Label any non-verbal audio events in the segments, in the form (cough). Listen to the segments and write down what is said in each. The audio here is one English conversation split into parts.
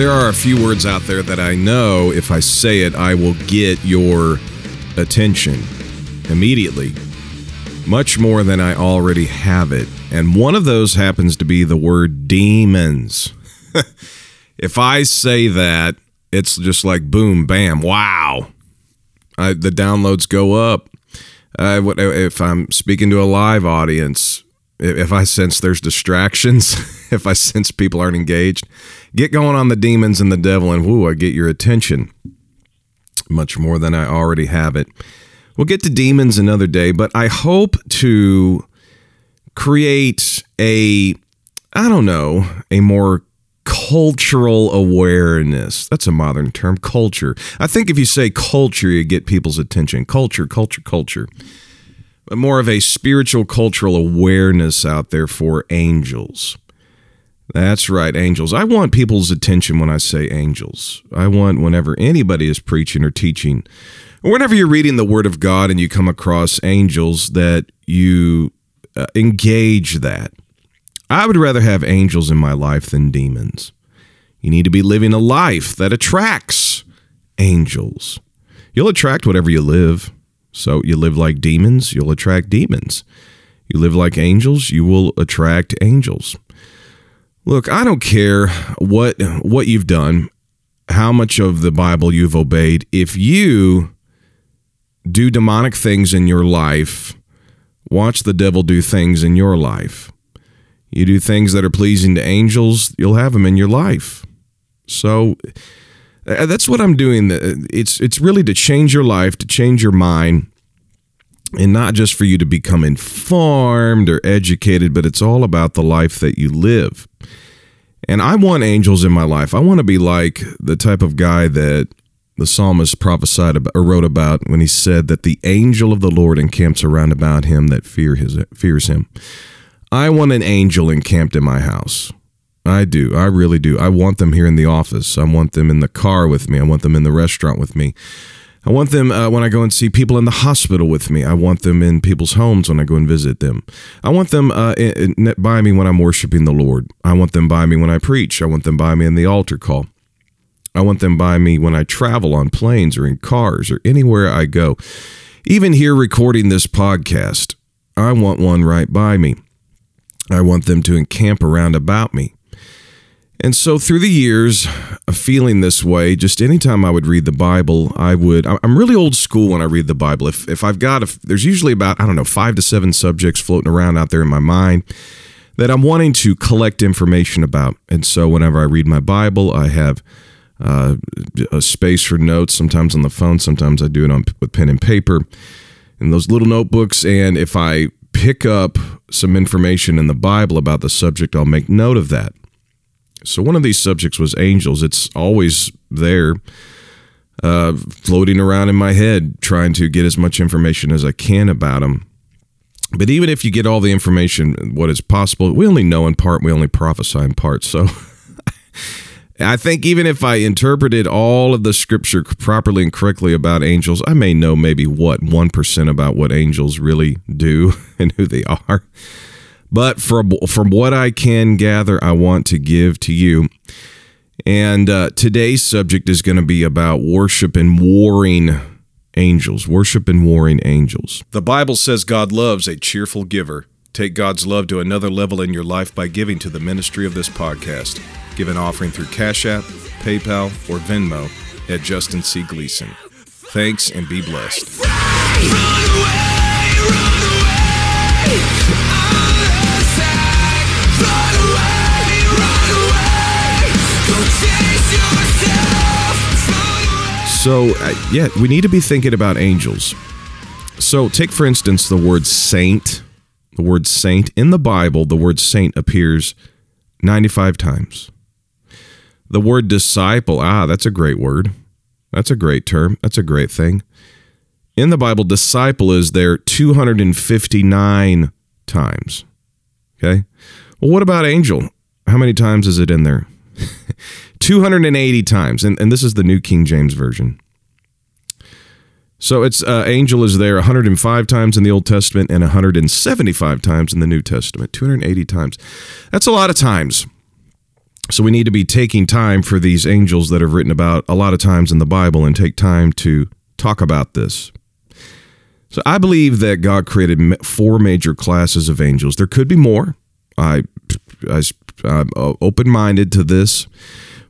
There are a few words out there that I know if I say it, I will get your attention immediately, much more than I already have it. And one of those happens to be the word demons. (laughs) if I say that, it's just like boom, bam, wow. I, the downloads go up. Uh, if I'm speaking to a live audience, if I sense there's distractions, (laughs) if I sense people aren't engaged, get going on the demons and the devil, and woo, I get your attention much more than I already have it. We'll get to demons another day, but I hope to create a, I don't know, a more cultural awareness. That's a modern term, culture. I think if you say culture, you get people's attention. Culture, culture, culture but more of a spiritual cultural awareness out there for angels. That's right, angels. I want people's attention when I say angels. I want whenever anybody is preaching or teaching, or whenever you're reading the Word of God and you come across angels, that you uh, engage that. I would rather have angels in my life than demons. You need to be living a life that attracts angels. You'll attract whatever you live. So you live like demons, you'll attract demons. You live like angels, you will attract angels. Look, I don't care what what you've done, how much of the Bible you've obeyed. If you do demonic things in your life, watch the devil do things in your life. You do things that are pleasing to angels, you'll have them in your life. So uh, that's what I'm doing. Uh, it's it's really to change your life, to change your mind, and not just for you to become informed or educated, but it's all about the life that you live. And I want angels in my life. I want to be like the type of guy that the psalmist prophesied about, or wrote about when he said that the angel of the Lord encamps around about him that fear his fears him. I want an angel encamped in my house. I do. I really do. I want them here in the office. I want them in the car with me. I want them in the restaurant with me. I want them uh, when I go and see people in the hospital with me. I want them in people's homes when I go and visit them. I want them uh, in, in, by me when I'm worshiping the Lord. I want them by me when I preach. I want them by me in the altar call. I want them by me when I travel on planes or in cars or anywhere I go. Even here recording this podcast, I want one right by me. I want them to encamp around about me. And so through the years of feeling this way, just anytime I would read the Bible, I would, I'm really old school when I read the Bible. If, if I've got, if there's usually about, I don't know, five to seven subjects floating around out there in my mind that I'm wanting to collect information about. And so whenever I read my Bible, I have uh, a space for notes, sometimes on the phone, sometimes I do it on with pen and paper in those little notebooks. And if I pick up some information in the Bible about the subject, I'll make note of that. So one of these subjects was angels. It's always there, uh, floating around in my head, trying to get as much information as I can about them. But even if you get all the information, what is possible, we only know in part, we only prophesy in part. So (laughs) I think even if I interpreted all of the scripture properly and correctly about angels, I may know maybe what 1% about what angels really do (laughs) and who they are. But from from what I can gather, I want to give to you. And uh, today's subject is going to be about worship and warring angels. Worship and warring angels. The Bible says God loves a cheerful giver. Take God's love to another level in your life by giving to the ministry of this podcast. Give an offering through Cash App, PayPal, or Venmo at Justin C. Gleason. Thanks and be blessed. So, uh, yeah, we need to be thinking about angels. So, take for instance the word saint. The word saint in the Bible, the word saint appears 95 times. The word disciple, ah, that's a great word. That's a great term. That's a great thing. In the Bible, disciple is there 259 times. Okay. Well, what about angel? How many times is it in there? (laughs) 280 times. And, and this is the New King James Version. So it's uh, angel is there 105 times in the Old Testament and 175 times in the New Testament. 280 times. That's a lot of times. So we need to be taking time for these angels that are written about a lot of times in the Bible and take time to talk about this. So I believe that God created four major classes of angels. There could be more. I, I I'm open minded to this,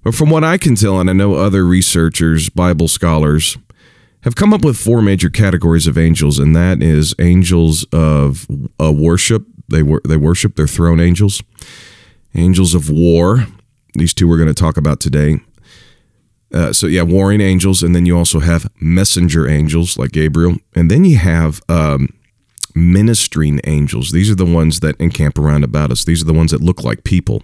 but from what I can tell, and I know other researchers, Bible scholars, have come up with four major categories of angels, and that is angels of uh, worship. They wor- they worship their throne angels. Angels of war. These two we're going to talk about today. Uh, so yeah, warring angels, and then you also have messenger angels like Gabriel, and then you have um, ministering angels. These are the ones that encamp around about us. These are the ones that look like people,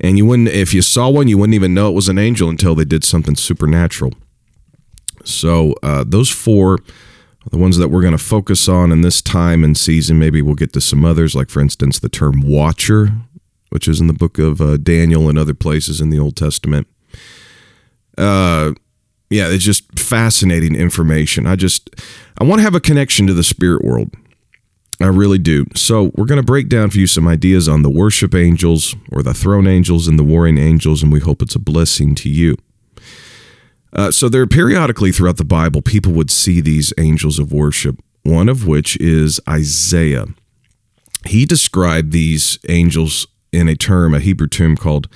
and you wouldn't if you saw one, you wouldn't even know it was an angel until they did something supernatural. So uh, those four the ones that we're going to focus on in this time and season. Maybe we'll get to some others, like for instance the term watcher, which is in the book of uh, Daniel and other places in the Old Testament uh, yeah, it's just fascinating information. I just I want to have a connection to the spirit world. I really do. So we're going to break down for you some ideas on the worship angels or the throne angels and the warring angels, and we hope it's a blessing to you. Uh, so there periodically throughout the Bible, people would see these angels of worship. One of which is Isaiah. He described these angels in a term, a Hebrew term called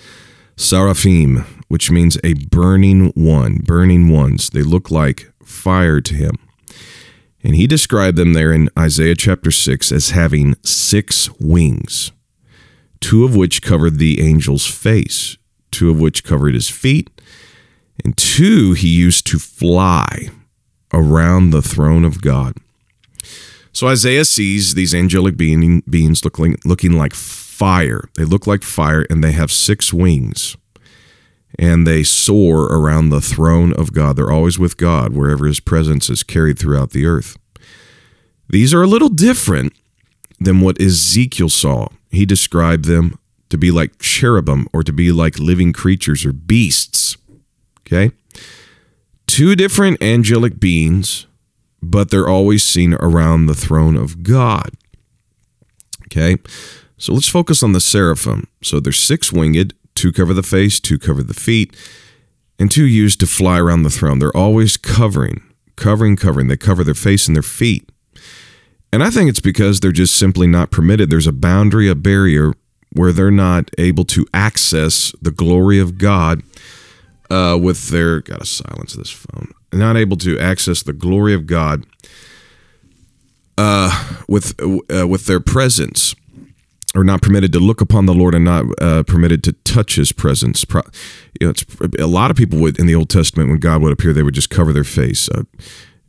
seraphim, which means a burning one, burning ones. They look like fire to him. And he described them there in Isaiah chapter 6 as having six wings, two of which covered the angel's face, two of which covered his feet, and two he used to fly around the throne of God. So Isaiah sees these angelic being, beings looking, looking like fire. They look like fire and they have six wings and they soar around the throne of God. They're always with God wherever his presence is carried throughout the earth. These are a little different than what Ezekiel saw. He described them to be like cherubim or to be like living creatures or beasts. Okay? Two different angelic beings, but they're always seen around the throne of God. Okay? So let's focus on the seraphim. So they're six winged, two cover the face, two cover the feet, and two used to fly around the throne. They're always covering, covering, covering. They cover their face and their feet. And I think it's because they're just simply not permitted. There's a boundary, a barrier where they're not able to access the glory of God uh, with their. Gotta silence this phone. Not able to access the glory of God uh, with uh, with their presence or not permitted to look upon the Lord and not uh, permitted to touch His presence. Pro, you know, it's a lot of people would in the Old Testament when God would appear, they would just cover their face. Uh,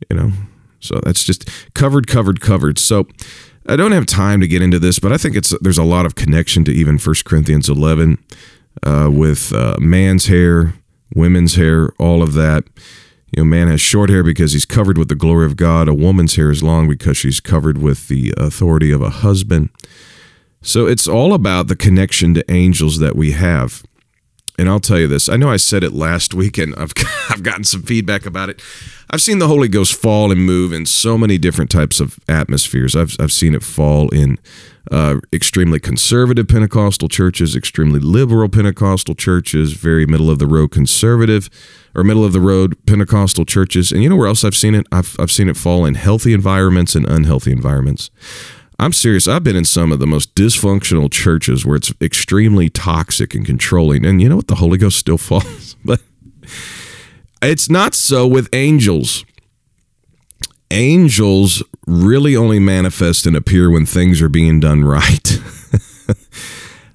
you know, so that's just covered, covered, covered. So I don't have time to get into this, but I think it's there's a lot of connection to even First Corinthians 11 uh, with uh, man's hair, women's hair, all of that. You know, man has short hair because he's covered with the glory of God. A woman's hair is long because she's covered with the authority of a husband. So it's all about the connection to angels that we have. And I'll tell you this. I know I said it last (laughs) week and I've (laughs) I've gotten some feedback about it. I've seen the Holy Ghost fall and move in so many different types of atmospheres. I've I've seen it fall in uh, extremely conservative Pentecostal churches, extremely liberal Pentecostal churches, very middle of the road conservative or middle of the road Pentecostal churches. And you know where else I've seen it? I've I've seen it fall in healthy environments and unhealthy environments. I'm serious. I've been in some of the most dysfunctional churches where it's extremely toxic and controlling. And you know what? The Holy Ghost still (laughs) falls. but it's not so with angels. Angels really only manifest and appear when things are being done right.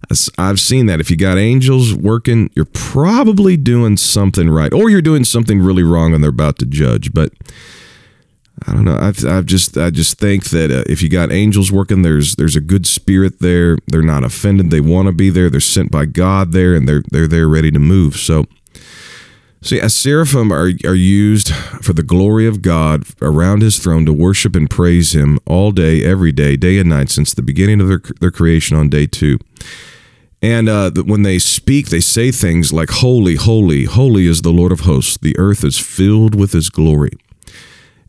(laughs) I've seen that. If you got angels working, you're probably doing something right, or you're doing something really wrong and they're about to judge. But I don't know. I've, I've just I just think that uh, if you got angels working, there's there's a good spirit there. They're not offended. They want to be there. They're sent by God there, and they're they're there ready to move. So, see, as seraphim are are used for the glory of God around His throne to worship and praise Him all day, every day, day and night, since the beginning of their their creation on day two. And uh, when they speak, they say things like, Holy, holy, holy is the Lord of hosts. The earth is filled with his glory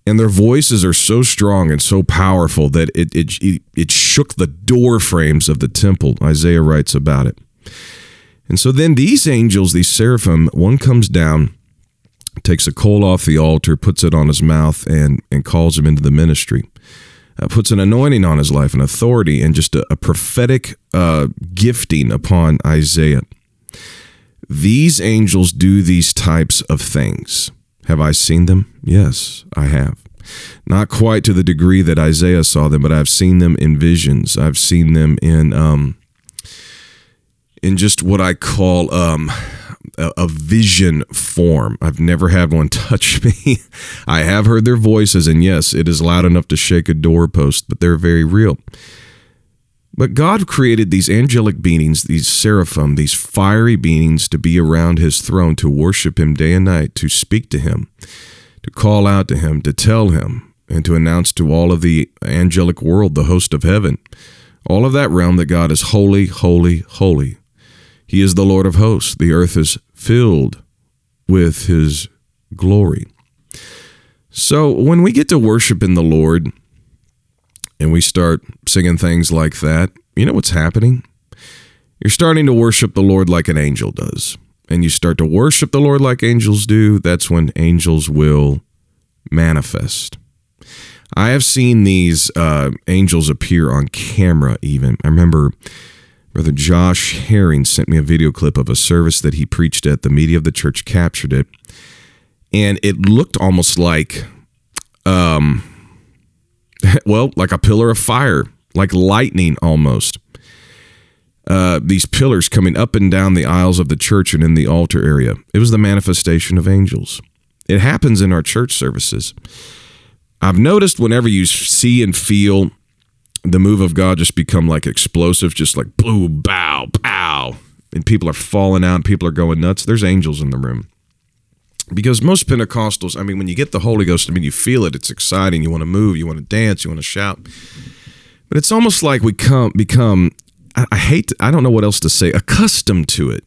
and their voices are so strong and so powerful that it, it, it shook the door frames of the temple. Isaiah writes about it. And so then these angels, these seraphim, one comes down, takes a coal off the altar, puts it on his mouth, and, and calls him into the ministry. Uh, puts an anointing on his life, an authority, and just a, a prophetic uh, gifting upon Isaiah. These angels do these types of things. Have I seen them? Yes, I have. Not quite to the degree that Isaiah saw them, but I've seen them in visions. I've seen them in um, in just what I call um, a, a vision form. I've never had one (laughs) touch me. I have heard their voices, and yes, it is loud enough to shake a doorpost, but they're very real. But God created these angelic beings, these seraphim, these fiery beings to be around his throne, to worship him day and night, to speak to him, to call out to him, to tell him, and to announce to all of the angelic world, the host of heaven, all of that realm that God is holy, holy, holy. He is the Lord of hosts. The earth is filled with his glory. So when we get to worship in the Lord, and we start singing things like that, you know what's happening? You're starting to worship the Lord like an angel does. And you start to worship the Lord like angels do, that's when angels will manifest. I have seen these uh, angels appear on camera, even. I remember Brother Josh Herring sent me a video clip of a service that he preached at. The media of the church captured it. And it looked almost like um, (laughs) well, like a pillar of fire, like lightning almost. Uh, these pillars coming up and down the aisles of the church and in the altar area. It was the manifestation of angels. It happens in our church services. I've noticed whenever you see and feel the move of God just become like explosive, just like boom, bow, bow, and people are falling out, people are going nuts. There's angels in the room because most Pentecostals, I mean, when you get the Holy Ghost, I mean, you feel it. It's exciting. You want to move. You want to dance. You want to shout. But it's almost like we come become. I, hate. I don't know what else to say. Accustomed to it.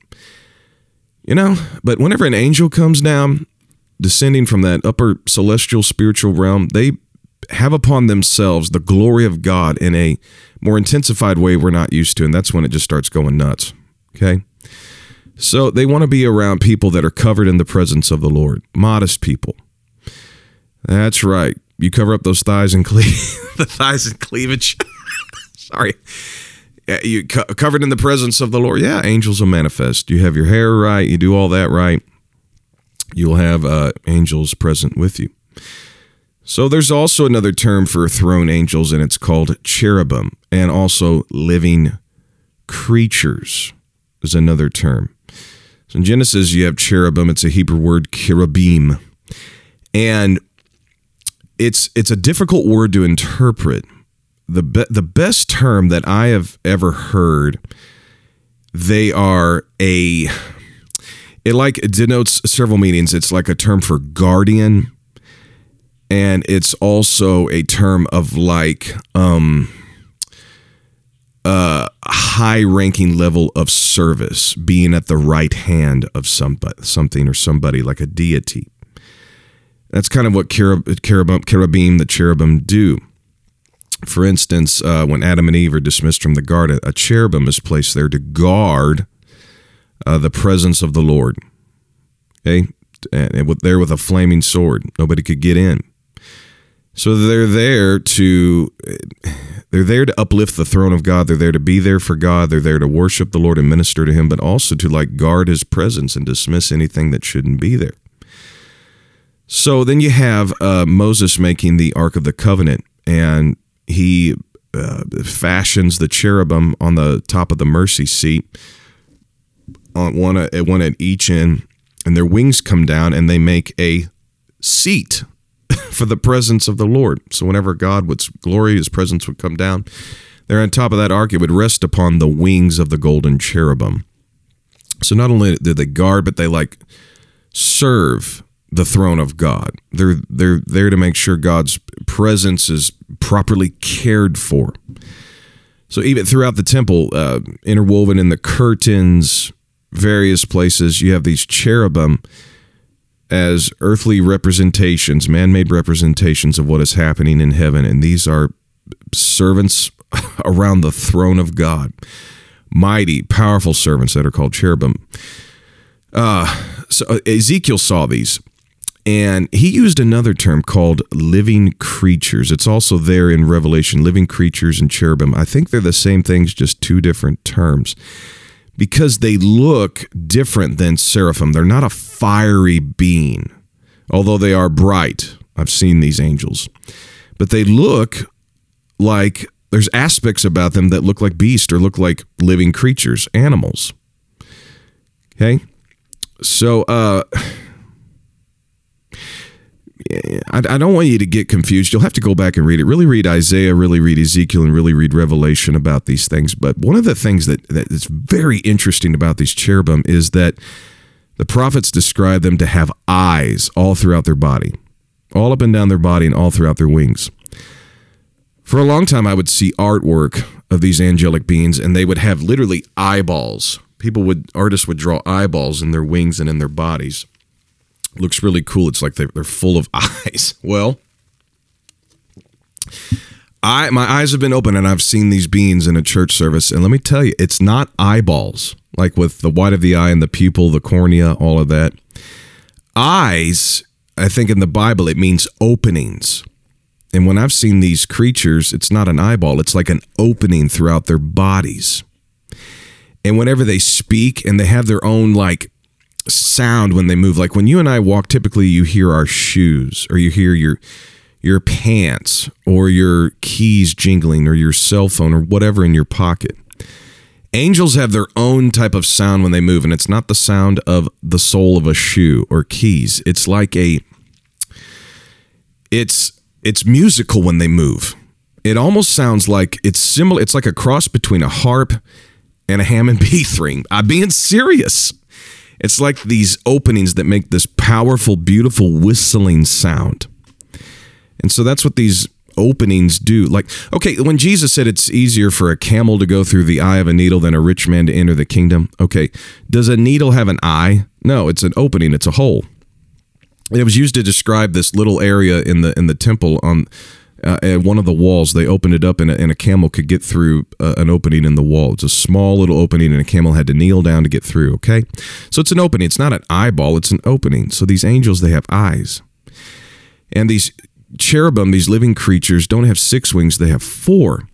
You know. But whenever an angel comes down, descending from that upper celestial spiritual realm, they have upon themselves the glory of God in a more intensified way we're not used to, and that's when it just starts going nuts. Okay. So they want to be around people that are covered in the presence of the Lord, modest people. That's right. You cover up those thighs and cle- (laughs) the thighs and cleavage. (laughs) Sorry. Yeah, you co- covered in the presence of the Lord. Yeah, angels will manifest. You have your hair right. You do all that right. You'll have uh, angels present with you. So there's also another term for throne angels, and it's called cherubim, and also living creatures is another term. So in Genesis, you have cherubim. It's a Hebrew word, cherubim, and it's it's a difficult word to interpret. the be, The best term that I have ever heard, they are a. It like denotes several meanings. It's like a term for guardian, and it's also a term of like um uh, high ranking level of service, being at the right hand of somebody, something or somebody like a deity. That's kind of what cherub, cherubim, cherubim, the cherubim do. For instance, uh, when Adam and Eve are dismissed from the garden, a cherubim is placed there to guard uh, the presence of the Lord. Okay, and there with a flaming sword, nobody could get in. So they're there to they're there to uplift the throne of God. They're there to be there for God. They're there to worship the Lord and minister to him, but also to like guard his presence and dismiss anything that shouldn't be there. So then you have uh, Moses making the Ark of the Covenant, and he uh, fashions the cherubim on the top of the mercy seat, on one at one at each end, and their wings come down, and they make a seat (laughs) for the presence of the Lord. So whenever God would glory, his presence would come down. There on top of that ark, it would rest upon the wings of the golden cherubim. So not only did they guard, but they like serve the throne of God. They're they're there to make sure God's presence is properly cared for. So even throughout the temple, uh, interwoven in the curtains, various places, you have these cherubim as earthly representations, man made representations of what is happening in heaven. And these are servants (laughs) around the throne of God. mighty, powerful servants that are called cherubim. Uh, so uh, Ezekiel saw these, and he used another term called living creatures. It's also there in Revelation, living creatures and cherubim. I think they're the same things, just two different terms because they look different than seraphim. They're not a fiery being, although they are bright. I've seen these angels, but they look like there's aspects about them that look like beasts or look like living creatures, animals. Okay. So, uh, I, I, don't want you to get confused. You'll have to go back and read it. Really read Isaiah, really read Ezekiel, and really read Revelation about these things. But one of the things that, that is very interesting about these cherubim is that the prophets describe them to have eyes all throughout their body, all up and down their body, and all throughout their wings. For a long time, I would see artwork of these angelic beings, and they would have literally eyeballs. People would, artists would draw eyeballs in their wings and in their bodies looks really cool. It's like they're, they're full of (laughs) eyes. Well, I my eyes have been open and I've seen these beings in a church service. And let me tell you, it's not eyeballs like with the white of the eye and the pupil, the cornea, all of that. Eyes, I think in the Bible, it means openings. And when I've seen these creatures, it's not an eyeball, it's like an opening throughout their bodies. And whenever they speak and they have their own like sound when they move. Like when you and I walk, typically you hear our shoes or you hear your your pants or your keys jingling or your cell phone or whatever in your pocket. Angels have their own type of sound when they move, and it's not the sound of the sole of a shoe or keys. It's like a it's it's musical when they move. It almost sounds like it's similar. It's like a cross between a harp and a Hammond (laughs) B string. I'm being serious. It's like these openings that make this powerful, beautiful whistling sound. And so that's what these openings do. Like, okay, when Jesus said it's easier for a camel to go through the eye of a needle than a rich man to enter the kingdom, okay, does a needle have an eye? No, it's an opening, it's a hole. It was used to describe this little area in the in the temple on uh, at one of the walls. They opened it up, and a, and a camel could get through uh, an opening in the wall. It's a small little opening, and a camel had to kneel down to get through. Okay, so it's an opening. It's not an eyeball. It's an opening. So these angels, they have eyes, and these cherubim, these living creatures, don't have six wings. They have four.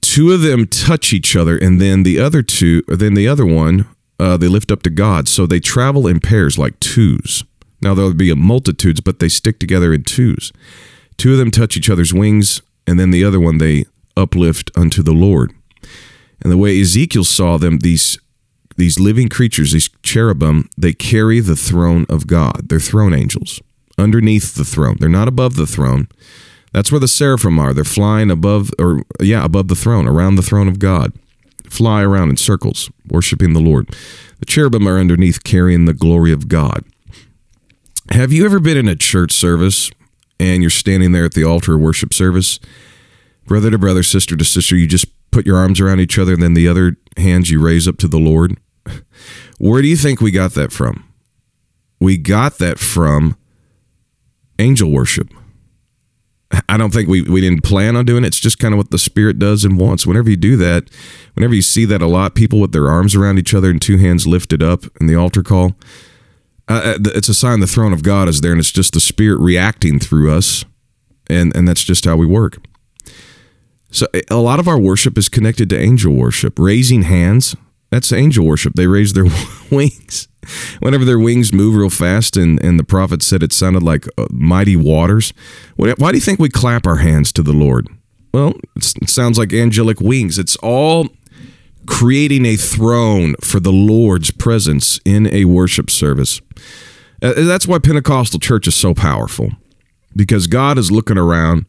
Two of them touch each other, and then the other two, then the other one, uh, they lift up to God. So they travel in pairs like twos. Now there'll be multitudes, but they stick together in twos. Two of them touch each other's wings, and then the other one they uplift unto the Lord. And the way Ezekiel saw them, these these living creatures, these cherubim, they carry the throne of God. They're throne angels underneath the throne. They're not above the throne. That's where the seraphim are. They're flying above, or yeah, above the throne, around the throne of God. Fly around in circles, worshiping the Lord. The cherubim are underneath, carrying the glory of God. Have you ever been in a church service and you're standing there at the altar worship service, brother to brother, sister to sister, you just put your arms around each other and then the other hands you raise up to the Lord. (laughs) Where do you think we got that from? We got that from angel worship. I don't think we, we didn't plan on doing it. It's just kind of what the Spirit does and wants. Whenever you do that, whenever you see that a lot, people with their arms around each other and two hands lifted up in the altar call, uh, uh it's a sign the throne of God is there, and it's just the Spirit reacting through us, and and that's just how we work. So a lot of our worship is connected to angel worship. Raising hands, that's angel worship. They raise their (laughs) wings. Whenever their wings move real fast, and, and the prophet said it sounded like uh, mighty waters. Why do you think we clap our hands to the Lord? Well, it sounds like angelic wings. It's all creating a throne for the Lord's presence in a worship service. Uh, that's why Pentecostal church is so powerful because God is looking around.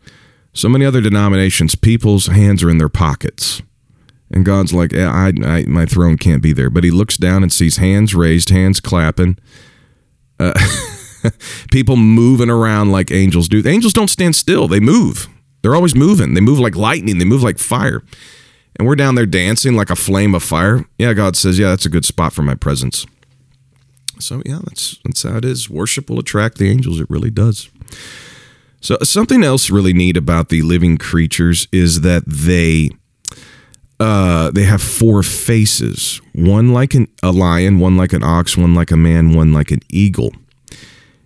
So many other denominations, people's hands are in their pockets. And God's like, I, I, my throne can't be there. But he looks down and sees hands raised, hands clapping, uh, (laughs) people moving around like angels do. The angels don't stand still, they move. They're always moving. They move like lightning, they move like fire and we're down there dancing like a flame of fire, yeah, God says, yeah, that's a good spot for my presence. So yeah, that's that's how it is. Worship will attract the angels. It really does. So something else really neat about the living creatures is that they uh, they have four faces one like an, a lion, one like an ox, one like a man, one like an eagle.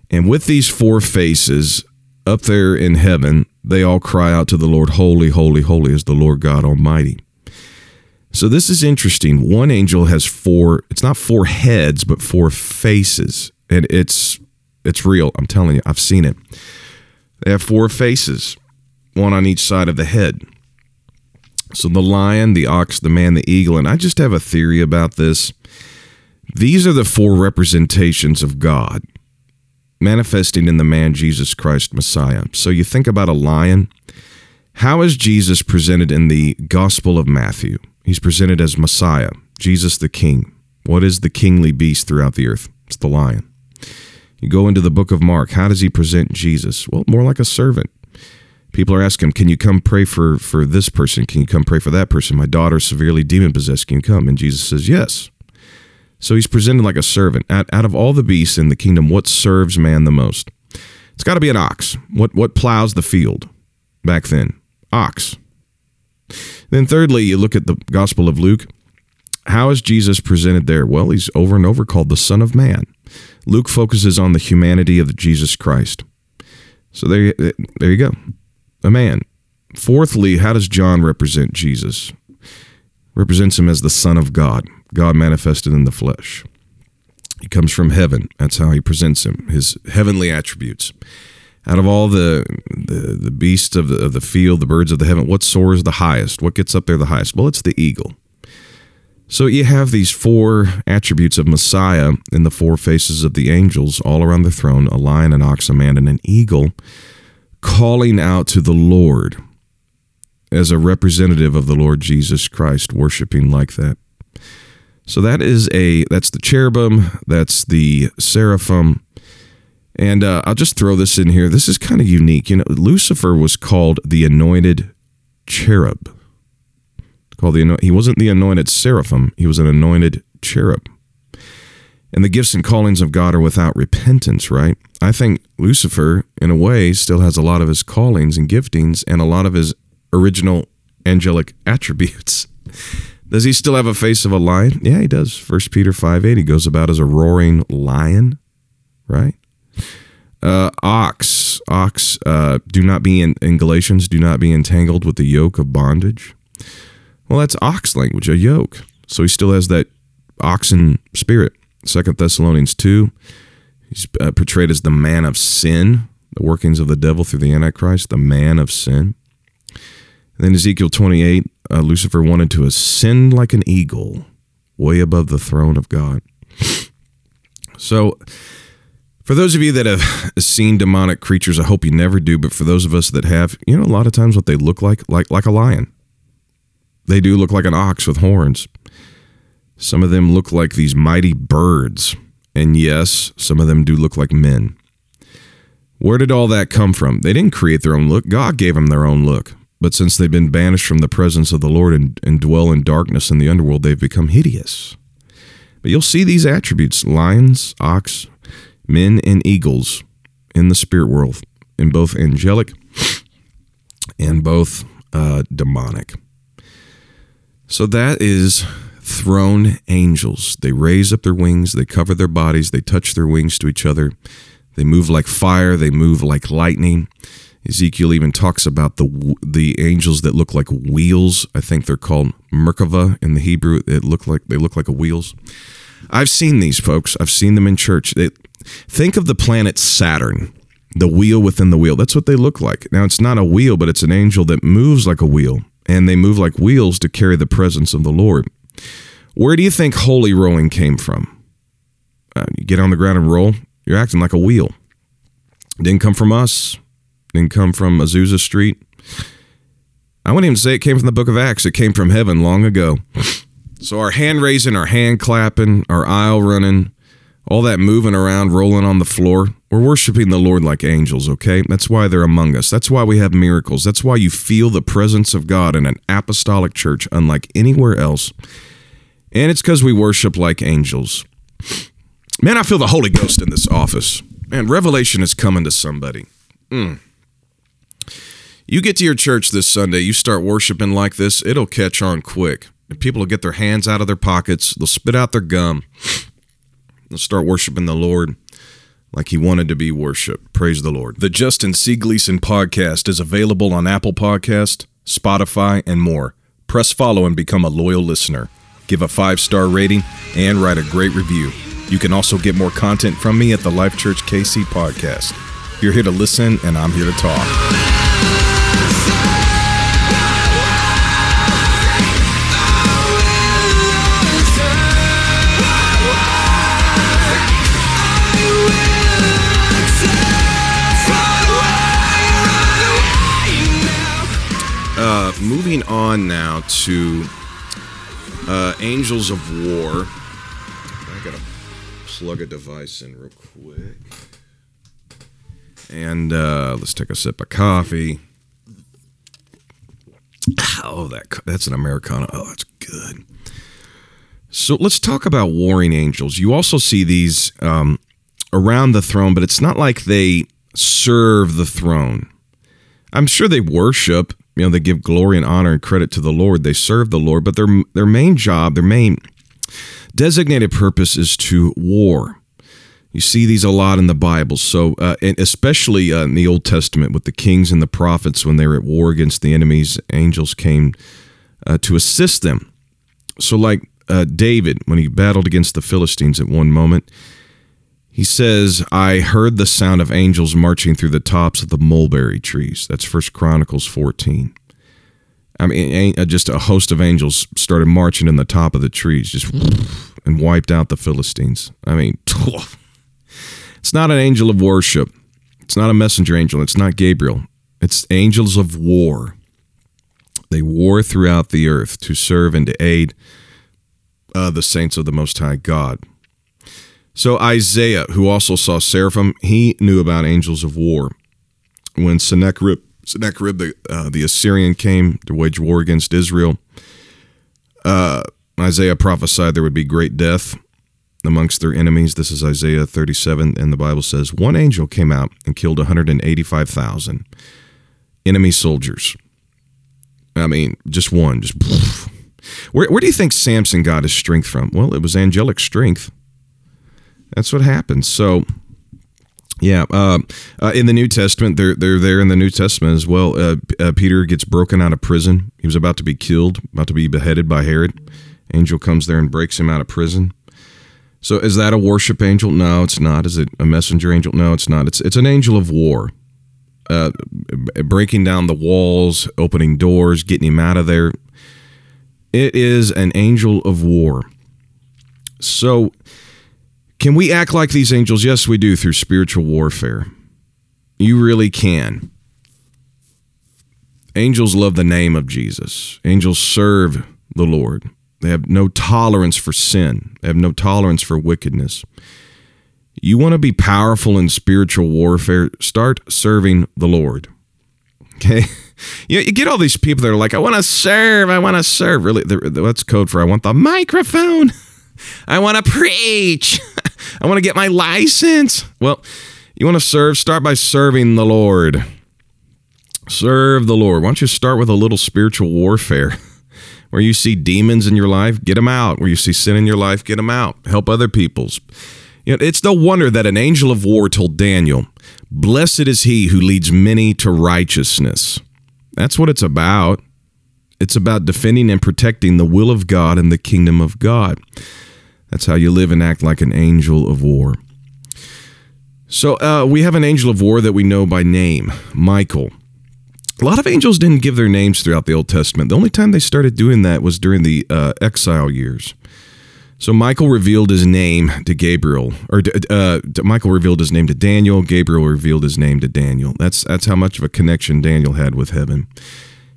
And with these four faces up there in heaven, they all cry out to the Lord, Holy, holy, holy is the Lord God Almighty. So this is interesting. One angel has four, it's not four heads, but four faces. And it's it's real. I'm telling you, I've seen it. They have four faces, one on each side of the head. So the lion, the ox, the man, the eagle, and I just have a theory about this. These are the four representations of God manifesting in the man Jesus Christ Messiah. So you think about a lion. How is Jesus presented in the Gospel of Matthew? He's presented as Messiah, Jesus the King. What is the kingly beast throughout the earth? It's the lion. You go into the book of Mark. How does he present Jesus? Well, more like a servant. People are asking him, Can you come pray for, for this person? Can you come pray for that person? My daughter is severely demon possessed. Can you come? And Jesus says, Yes. So he's presented like a servant. Out, out of all the beasts in the kingdom, what serves man the most? It's got to be an ox. What, what plows the field back then? Ox. Then, thirdly, you look at the Gospel of Luke. How is Jesus presented there? Well, he's over and over called the Son of Man. Luke focuses on the humanity of Jesus Christ. So there, there you go a man. Fourthly, how does John represent Jesus? Represents him as the Son of God, God manifested in the flesh. He comes from heaven. That's how he presents him, his heavenly attributes. Out of all the the, the beasts of the, of the field, the birds of the heaven, what soars the highest? What gets up there the highest? Well, it's the eagle. So you have these four attributes of Messiah in the four faces of the angels all around the throne a lion, an ox, a man, and an eagle calling out to the Lord as a representative of the Lord Jesus Christ, worshiping like that. So that is a that's the cherubim, that's the seraphim, and uh, I'll just throw this in here. This is kind of unique. You know, Lucifer was called the anointed cherub. Called the he wasn't the anointed seraphim. He was an anointed cherub. And the gifts and callings of God are without repentance, right? I think Lucifer, in a way, still has a lot of his callings and giftings and a lot of his original angelic attributes. (laughs) Does he still have a face of a lion? Yeah, he does. First Peter 5 8, he goes about as a roaring lion, right? Uh, ox, ox, uh, do not be in, in Galatians, do not be entangled with the yoke of bondage. Well, that's ox language, a yoke. So he still has that oxen spirit. Second Thessalonians 2, he's uh, portrayed as the man of sin, the workings of the devil through the Antichrist, the man of sin. And then Ezekiel 28, uh, Lucifer wanted to ascend like an eagle, way above the throne of God. (laughs) So, for those of you that have (laughs) seen demonic creatures, I hope you never do, but for those of us that have, you know, a lot of times what they look like, like like a lion. They do look like an ox with horns. Some of them look like these mighty birds. And yes, some of them do look like men. Where did all that come from? They didn't create their own look. God gave them their own look. But since they've been banished from the presence of the Lord and, and dwell in darkness in the underworld, they've become hideous. But you'll see these attributes lions, ox, men, and eagles in the spirit world, in both angelic and both uh, demonic. So that is throne angels. They raise up their wings, they cover their bodies, they touch their wings to each other. They move like fire, they move like lightning. Ezekiel even talks about the the angels that look like wheels. I think they're called Merkava in the Hebrew. It look like they look like a wheels. I've seen these folks. I've seen them in church. They, think of the planet Saturn, the wheel within the wheel. That's what they look like. Now it's not a wheel, but it's an angel that moves like a wheel, and they move like wheels to carry the presence of the Lord. Where do you think holy rolling came from? Uh, you get on the ground and roll, you're acting like a wheel. Didn't come from us, didn't come from Azusa Street. I wouldn't even say it came from the book of Acts, it came from heaven long ago. So our hand raising, our hand clapping, our aisle running, all that moving around, rolling on the floor, we're worshiping the Lord like angels, okay? That's why they're among us. That's why we have miracles. That's why you feel the presence of God in an apostolic church unlike anywhere else. And it's because we worship like angels. Man, I feel the Holy Ghost in this office. Man, revelation is coming to somebody. Mm. You get to your church this Sunday, you start worshiping like this, it'll catch on quick. And people will get their hands out of their pockets, they'll spit out their gum, start worshiping the Lord like he wanted to be worshiped. Praise the Lord. The Justin C. Gleason podcast is available on Apple Podcast, Spotify, and more. Press follow and become a loyal listener. Give a five star rating and write a great review. You can also get more content from me at the Life Church KC podcast. You're here to listen, and I'm here to talk. Moving on now to uh, Angels of War. I gotta plug a device in real quick. And uh, let's take a sip of coffee. Oh, that that's an Americano. Oh, that's good. So let's talk about warring angels. You also see these um, around the throne, but it's not like they serve the throne. I'm sure they worship. You know, they give glory and honor and credit to the Lord. They serve the Lord, but their their main job, their main designated purpose is to war. You see these a lot in the Bible. So, uh, especially uh, in the Old Testament with the kings and the prophets when they were at war against the enemies, angels came uh, to assist them. So, like uh, David, when he battled against the Philistines at one moment, he says, I heard the sound of angels marching through the tops of the mulberry trees. That's First Chronicles 14. I mean, just a host of angels started marching in the top of the trees, just (laughs) and wiped out the Philistines. I mean, (laughs) it's not an angel of worship. It's not a messenger angel. It's not Gabriel. It's angels of war. They war throughout the earth to serve and to aid uh, the saints of the Most High God. So Isaiah, who also saw seraphim, he knew about angels of war. When Sennacherib, Sennacherib the, uh, the Assyrian, came to wage war against Israel, uh, Isaiah prophesied there would be great death amongst their enemies. This is Isaiah 37, and the Bible says, One angel came out and killed 185,000 enemy soldiers. I mean, just one, just. (laughs) Where, where do you think Samson got his strength from? Well, it was angelic strength. That's what happens. So, yeah, uh, uh, in the New Testament, they're they're there in the New Testament as well. Uh, uh, Peter gets broken out of prison. He was about to be killed, about to be beheaded by Herod. Angel comes there and breaks him out of prison. So, is that a worship angel? No, it's not. Is it a messenger angel? No, it's not. It's it's an angel of war, uh, breaking down the walls, opening doors, getting him out of there. It is an angel of war. So can we act like these angels? Yes, we do through spiritual warfare. You really can. Angels love the name of Jesus. Angels serve the Lord. They have no tolerance for sin, they have no tolerance for wickedness. You want to be powerful in spiritual warfare? Start serving the Lord. Okay? (laughs) You, you get all these people that are like, I want to serve, I want to serve. Really, that's code for I want the microphone. (laughs) I want to preach. (laughs) I want to get my license. Well, you want to serve? Start by serving the Lord. Serve the Lord. Why don't you start with a little spiritual warfare? (laughs) Where you see demons in your life, get them out. Where you see sin in your life, get them out. Help other people's. You know, it's no wonder that an angel of war told Daniel, Blessed is he who leads many to righteousness. That's what it's about. It's about defending and protecting the will of God and the kingdom of God. That's how you live and act like an angel of war. So uh, we have an angel of war that we know by name, Michael. A lot of angels didn't give their names throughout the Old Testament. The only time they started doing that was during the uh, exile years. So Michael revealed his name to Gabriel, or uh, Michael revealed his name to Daniel. Gabriel revealed his name to Daniel. That's that's how much of a connection Daniel had with heaven.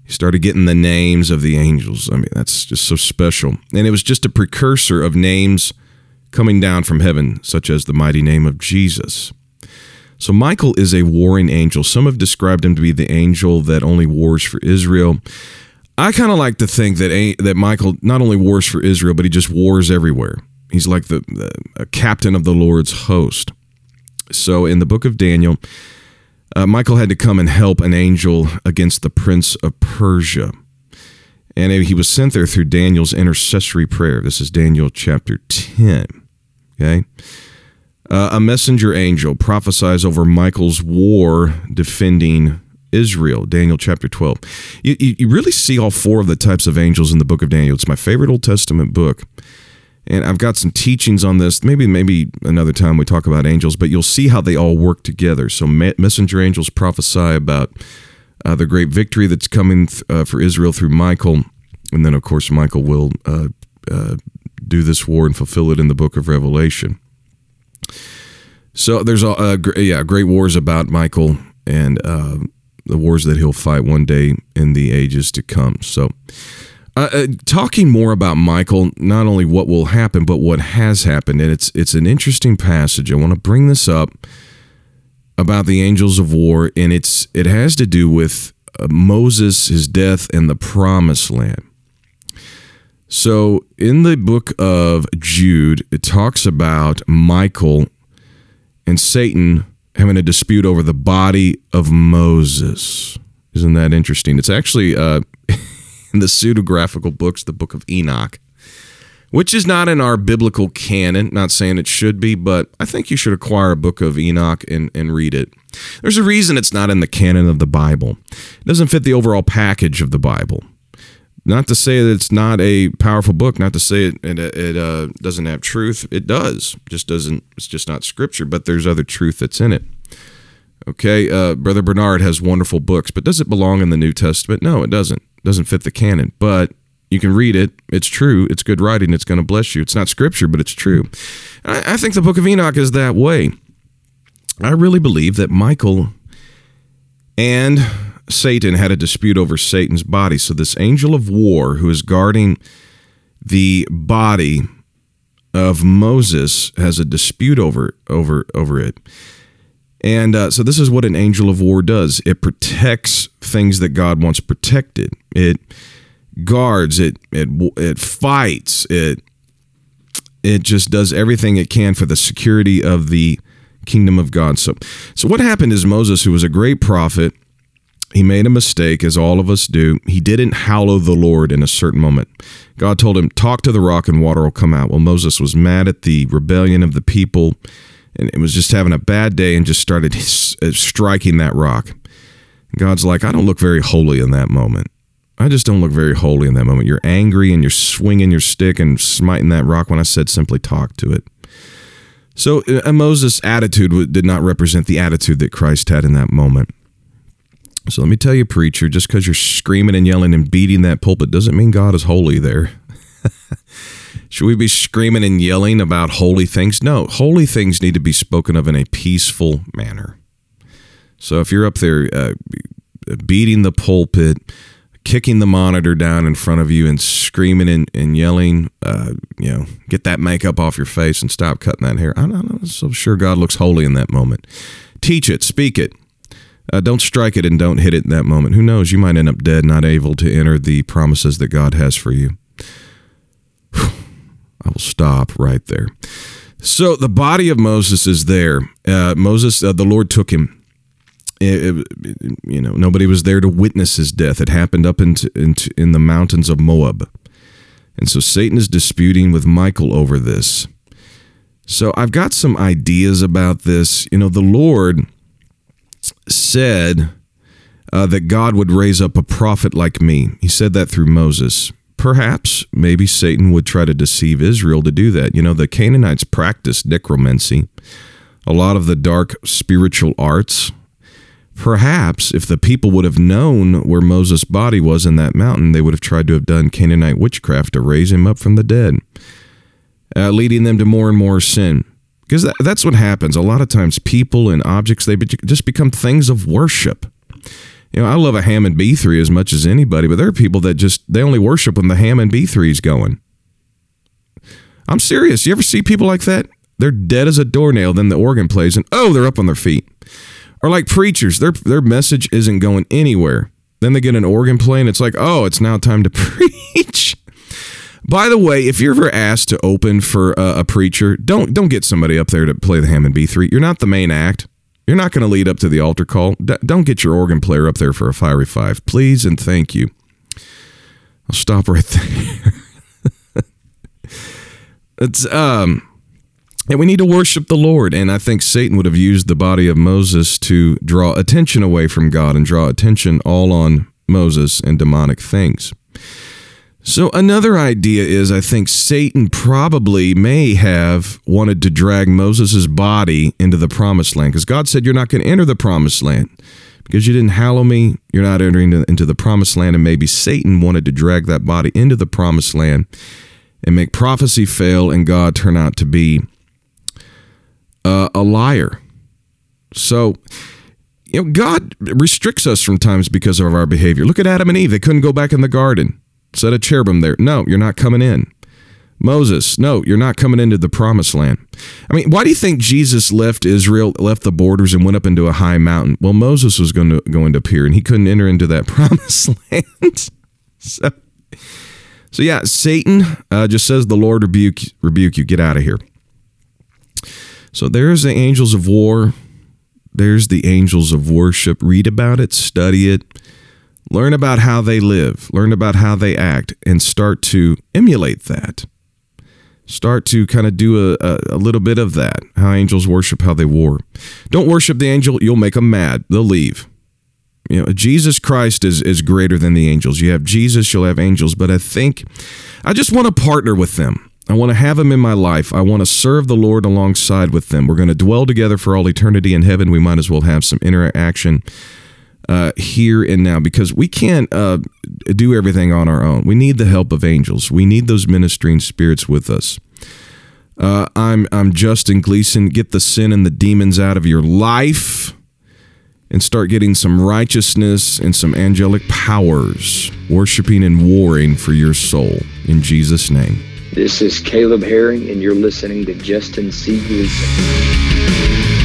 He started getting the names of the angels. I mean, that's just so special. And it was just a precursor of names coming down from heaven, such as the mighty name of Jesus. So Michael is a warring angel. Some have described him to be the angel that only wars for Israel. I kind of like to think that that Michael not only wars for Israel, but he just wars everywhere. He's like the, the captain of the Lord's host. So in the book of Daniel, uh, Michael had to come and help an angel against the prince of Persia. And he was sent there through Daniel's intercessory prayer. This is Daniel chapter 10. Okay. Uh, a messenger angel prophesies over Michael's war defending Israel, Daniel chapter 12. You, you, really see all four of the types of angels in the book of Daniel. It's my favorite Old Testament book. And I've got some teachings on this. Maybe maybe another time we talk about angels, but you'll see how they all work together. So messenger angels prophesy about uh, the great victory that's coming th- uh, for Israel through Michael, and then of course Michael will uh, uh do this war and fulfill it in the book of Revelation. So there's a, yeah great wars about Michael and uh, the wars that he'll fight one day in the ages to come. So. Uh, uh, talking more about Michael, not only what will happen, but what has happened, and it's it's an interesting passage. I want to bring this up about the angels of war, and it's it has to do with uh, Moses, his death, and the Promised Land. So, in the book of Jude, it talks about Michael and Satan having a dispute over the body of Moses. Isn't that interesting? It's actually uh, (laughs) in the pseudographical books, the book of Enoch, which is not in our biblical canon. Not saying it should be, but I think you should acquire a book of Enoch and, and read it. There's a reason it's not in the canon of the Bible. It doesn't fit the overall package of the Bible. Not to say that it's not a powerful book. Not to say it it, it uh, doesn't have truth. It does. Just doesn't. It's just not scripture. But there's other truth that's in it. Okay, uh, Brother Bernard has wonderful books, but does it belong in the New Testament? No, it doesn't doesn't fit the canon, but you can read it. It's true. It's good writing. It's going to bless you. It's not scripture, but it's true. I, I think the book of Enoch is that way. I really believe that Michael and Satan had a dispute over Satan's body. So, this angel of war who is guarding the body of Moses has a dispute over over over it. And uh, so this is what an angel of war does. It protects things that God wants protected. It guards. It it it fights. It it just does everything it can for the security of the kingdom of God. So so what happened is Moses, who was a great prophet, he made a mistake, as all of us do. He didn't hallow the Lord in a certain moment. God told him, "Talk to the rock, and water will come out." Well, Moses was mad at the rebellion of the people and it was just having a bad day and just started uh, striking that rock. God's like, I don't look very holy in that moment. I just don't look very holy in that moment. You're angry and you're swinging your stick and smiting that rock when I said simply talk to it. So uh, Moses' attitude did not represent the attitude that Christ had in that moment. So let me tell you, preacher, just because you're screaming and yelling and beating that pulpit doesn't mean God is holy there. (laughs) Should we be screaming and yelling about holy things? No, holy things need to be spoken of in a peaceful manner. So if you're up there uh, beating the pulpit, kicking the monitor down in front of you and screaming and, and yelling, uh, you know, get that makeup off your face and stop cutting that hair. I'm not so sure God looks holy in that moment. Teach it, speak it. Uh, don't strike it and don't hit it in that moment. Who knows? You might end up dead, not able to enter the promises that God has for you. I will stop right there. So the body of Moses is there. Uh, Moses, uh, the Lord took him. It, it, you know, nobody was there to witness his death. It happened up into, into in the mountains of Moab, and so Satan is disputing with Michael over this. So I've got some ideas about this. You know, the Lord said uh, that God would raise up a prophet like me. He said that through Moses perhaps maybe Satan would try to deceive Israel to do that. You know, the Canaanites practiced necromancy, a lot of the dark spiritual arts. Perhaps if the people would have known where Moses' body was in that mountain, they would have tried to have done Canaanite witchcraft to raise him up from the dead, uh, leading them to more and more sin. Because that, that's what happens. A lot of times, people and objects, they just become things of worship. You know, I love a Hammond B3 as much as anybody, but there are people that just they only worship when the Hammond B3 is going. I'm serious. You ever see people like that? They're dead as a doornail, then the organ plays, and oh, they're up on their feet. Or like preachers, their their message isn't going anywhere. Then they get an organ playing. It's like, oh, it's now time to (laughs) preach. By the way, if you're ever asked to open for a, a preacher, don't don't get somebody up there to play the Hammond B3. You're not the main act. You're not going to lead up to the altar call. D- don't get your organ player up there for a fiery five, please and thank you. I'll stop right (laughs) there. it's um and we need to worship the Lord. And I think Satan would have used the body of Moses to draw attention away from God and draw attention all on Moses and demonic things. So, another idea is I think Satan probably may have wanted to drag Moses' body into the promised land because God said, You're not going to enter the promised land because you didn't hallow me. You're not entering into the promised land. And maybe Satan wanted to drag that body into the promised land and make prophecy fail and God turn out to be uh, a liar. So, you know, God restricts us from times because of our behavior. Look at Adam and Eve. They couldn't go back in the garden. Set a cherubim there. No, you're not coming in. Moses, no, you're not coming into the promised land. I mean, why do you think Jesus left Israel, left the borders, and went up into a high mountain? Well, Moses was going to going to appear, and he couldn't enter into that (laughs) promised land. so, so yeah, Satan uh, just says, "The Lord rebuke rebuke you. Get out of here." So there's the angels of war. There's the angels of worship. Read about it, study it, learn about how they live, learn about how they act, and start to emulate that. Start to kind of do a, a, a little bit of that. How angels worship, how they war. Don't worship the angel, you'll make them mad. They'll leave. You know, Jesus Christ is, is greater than the angels. You have Jesus, you'll have angels. But I think I just want to partner with them. I want to have them in my life. I want to serve the Lord alongside with them. We're going to dwell together for all eternity in heaven. We might as well have some interaction uh, here and now because we can't uh, do everything on our own. We need the help of angels. We need those ministering spirits with us. Uh, I'm I'm Justin Gleason. Get the sin and the demons out of your life, and start getting some righteousness and some angelic powers, worshiping and warring for your soul in Jesus' name. This is Caleb Herring, and you're listening to Justin C. Gleason.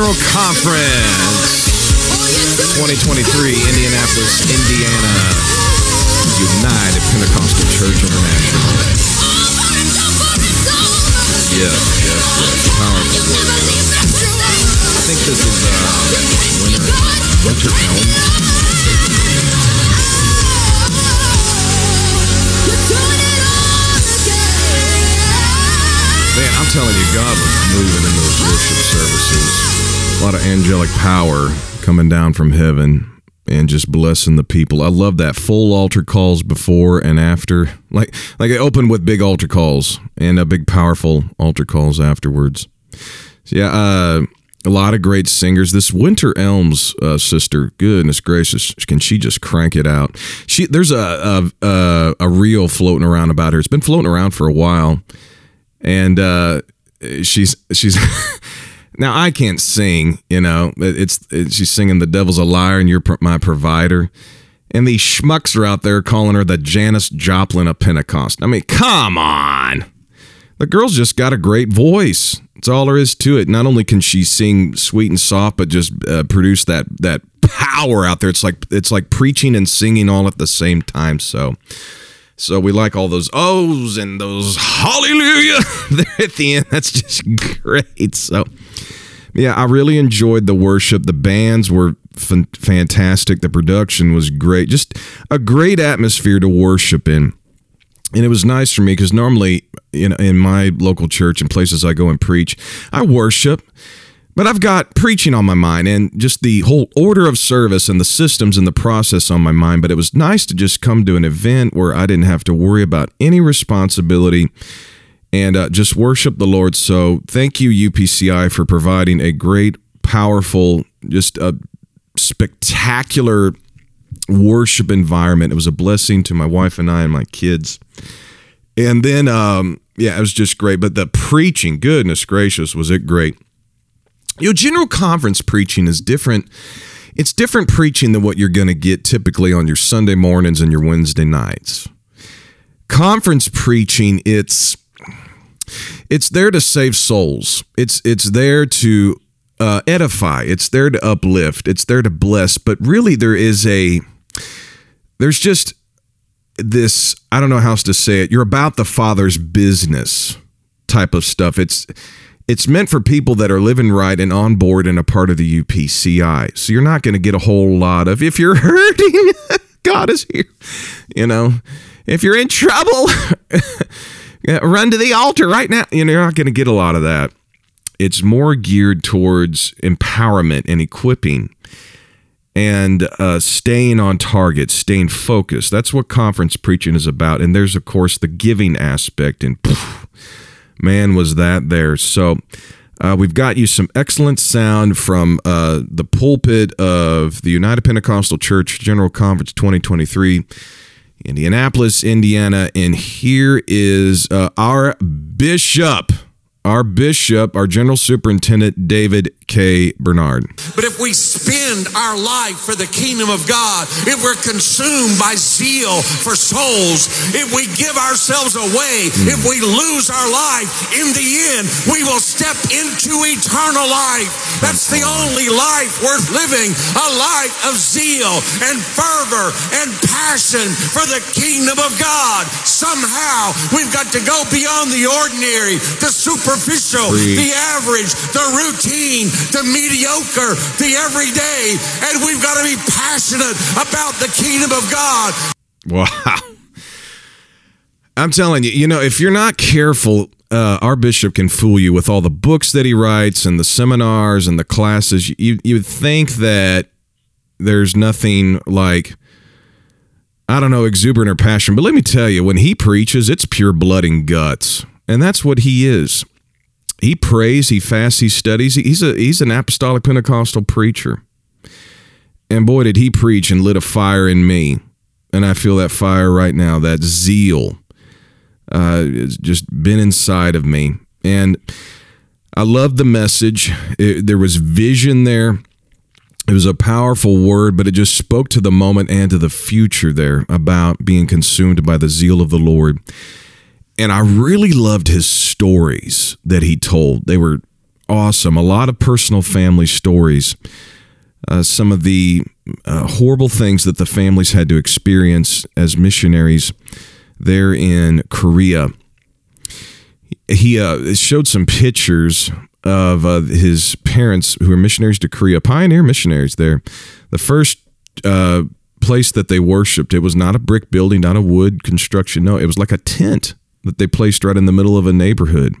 General Conference 2023, Indianapolis, Indiana, United Pentecostal Church International. Yes, yes, yes. Powerful word. I think this is uh, winter, winter elm. Man, I'm telling you, God was moving in those worship services. A lot of angelic power coming down from heaven and just blessing the people. I love that full altar calls before and after. Like like it opened with big altar calls and a big powerful altar calls afterwards. So yeah, uh, a lot of great singers. This Winter Elms uh, sister, goodness gracious, can she just crank it out? She there's a a, a a reel floating around about her. It's been floating around for a while, and uh, she's she's. (laughs) Now I can't sing, you know. It's, it's she's singing "The Devil's a Liar" and "You're my provider," and these schmucks are out there calling her the Janis Joplin of Pentecost. I mean, come on, the girl's just got a great voice. That's all there is to it. Not only can she sing sweet and soft, but just uh, produce that that power out there. It's like it's like preaching and singing all at the same time. So. So we like all those ohs and those hallelujah (laughs) there at the end. That's just (laughs) great. So yeah, I really enjoyed the worship. The bands were f- fantastic. The production was great. Just a great atmosphere to worship in. And it was nice for me because normally in, in my local church and places I go and preach, I worship. But I've got preaching on my mind and just the whole order of service and the systems and the process on my mind. But it was nice to just come to an event where I didn't have to worry about any responsibility and uh, just worship the Lord. So thank you, UPCI, for providing a great, powerful, just a spectacular worship environment. It was a blessing to my wife and I and my kids. And then, um, yeah, it was just great. But the preaching, goodness gracious, was it great. You know, general conference preaching is different. It's different preaching than what you're going to get typically on your Sunday mornings and your Wednesday nights. Conference preaching, it's it's there to save souls. It's it's there to uh, edify. It's there to uplift. It's there to bless. But really, there is a there's just this. I don't know how else to say it. You're about the Father's business type of stuff. It's it's meant for people that are living right and on board and a part of the UPCI. So you're not going to get a whole lot of if you're (laughs) hurting, God is here. You know, if you're in trouble, (laughs) run to the altar right now. You know, you're not going to get a lot of that. It's more geared towards empowerment and equipping and uh, staying on target, staying focused. That's what conference preaching is about. And there's, of course, the giving aspect. And poof, man, was that there. So uh, we've got you some excellent sound from uh, the pulpit of the United Pentecostal Church General Conference 2023. Indianapolis, Indiana. And here is uh, our bishop our bishop, our general superintendent, David K. Bernard. But if we spend our life for the kingdom of God, if we're consumed by zeal for souls, if we give ourselves away, mm. if we lose our life, in the end, we will step into eternal life. That's the only life worth living, a life of zeal and fervor and passion for the kingdom of God. Somehow, we've got to go beyond the ordinary, the super superficial, Free. the average, the routine, the mediocre, the everyday. And we've got to be passionate about the kingdom of God. Wow. I'm telling you, you know, if you're not careful, uh, our bishop can fool you with all the books that he writes and the seminars and the classes. You you would think that there's nothing like I don't know exuberant or passion, but let me tell you, when he preaches, it's pure blood and guts, and that's what he is he prays, he fasts, he studies. He's a he's an apostolic Pentecostal preacher. And boy, did he preach and lit a fire in me. And I feel that fire right now, that zeal. Uh, it's just been inside of me. And I loved the message. It, there was vision there. It was a powerful word, but it just spoke to the moment and to the future there about being consumed by the zeal of the Lord. And I really loved his stories that he told. They were awesome. A lot of personal family stories. Uh, some of the uh, horrible things that the families had to experience as missionaries there in Korea. He uh, showed some pictures of uh, his parents who were missionaries to Korea, pioneer missionaries there. The first uh, place that they worshiped, it was not a brick building, not a wood construction. No, it was like a tent that they placed right in the middle of a neighborhood.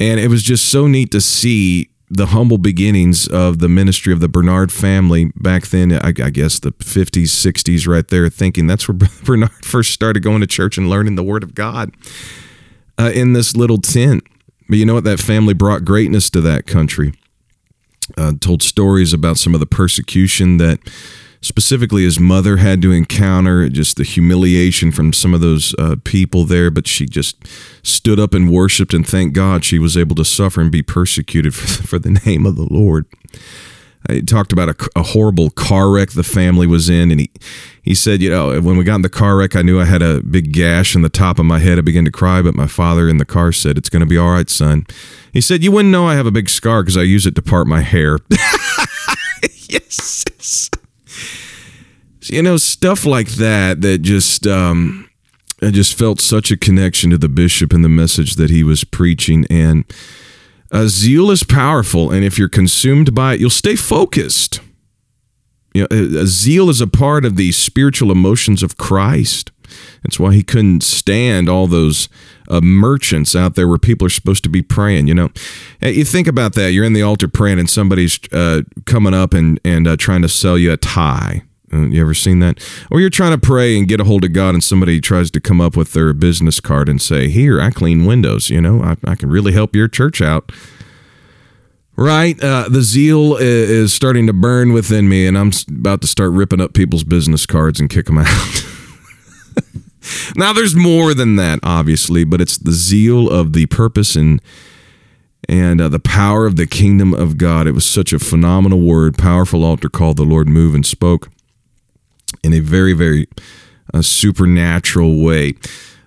And it was just so neat to see the humble beginnings of the ministry of the Bernard family back then, I, I, guess the 50s, 60s, right there, thinking that's where (laughs) Bernard first started going to church and learning the Word of God uh, in this little tent. But you know what? That family brought greatness to that country. Uh, told stories about some of the persecution that specifically his mother had to encounter just the humiliation from some of those uh, people there but she just stood up and worshiped and thank god she was able to suffer and be persecuted (laughs) for, for the name of the lord. He talked about a, a, horrible car wreck the family was in and he, he said you know when we got in the car wreck i knew i had a big gash in the top of my head. I began to cry but my father in the car said it's going to be all right son. He said you wouldn't know i have a big scar because i use it to part my hair. (laughs) Yes you know, stuff like that that just um, I just felt such a connection to the bishop and the message that he was preaching. And uh, zeal is powerful, and if you're consumed by it, you'll stay focused. You know, a zeal is a part of the spiritual emotions of Christ. That's why he couldn't stand all those uh, merchants out there where people are supposed to be praying. You know, you think about that. You're in the altar praying, and somebody's uh, coming up and and uh, trying to sell you a tie uh, you ever seen that? Or you're trying to pray and get a hold of God, and somebody tries to come up with their business card and say, "Here, I clean windows. You know, I, I can really help your church out." Right? Uh, the zeal is starting to burn within me, and I'm about to start ripping up people's business cards and kick them out. (laughs) now, there's more than that, obviously, but it's the zeal of the purpose and and uh, the power of the kingdom of God. It was such a phenomenal word, powerful altar call. The Lord moved and spoke in a very, very uh, supernatural way.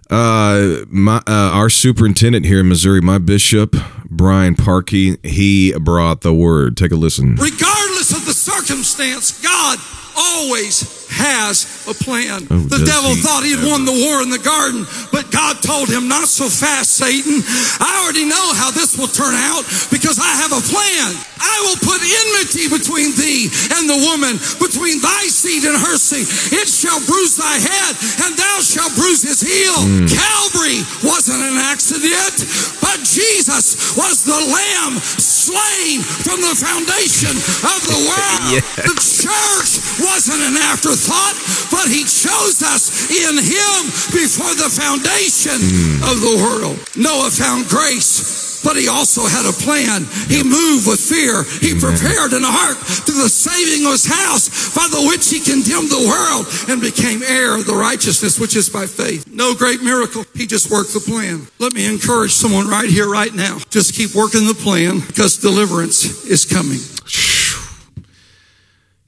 Uh, my uh, our superintendent here in Missouri, my bishop Bryan Parkey. He brought the word. Take a listen. Regardless of the circumstance, God always has a plan. Oh, the devil he thought he had won the war in the garden, but God told him, Not so fast, Satan. I already know how this will turn out because I have a plan. I will put enmity between thee and the woman, between thy seed and her seed. It shall bruise thy head, and thou shalt bruise his heel. Hmm. Calvary wasn't an accident, but Jesus was the lamb slain from the foundation of the (laughs) world. Yeah. The church wasn't an afterthought, but he chose us in him before the foundation hmm. of the world. Noah found grace, but he also had a plan. He moved with fear. He prepared an ark to the saving of his house, by the which he condemned the world and became heir of the righteousness which is by faith. No great miracle. He just worked the plan. Let me encourage someone right here, right now. Just keep working the plan because deliverance is coming.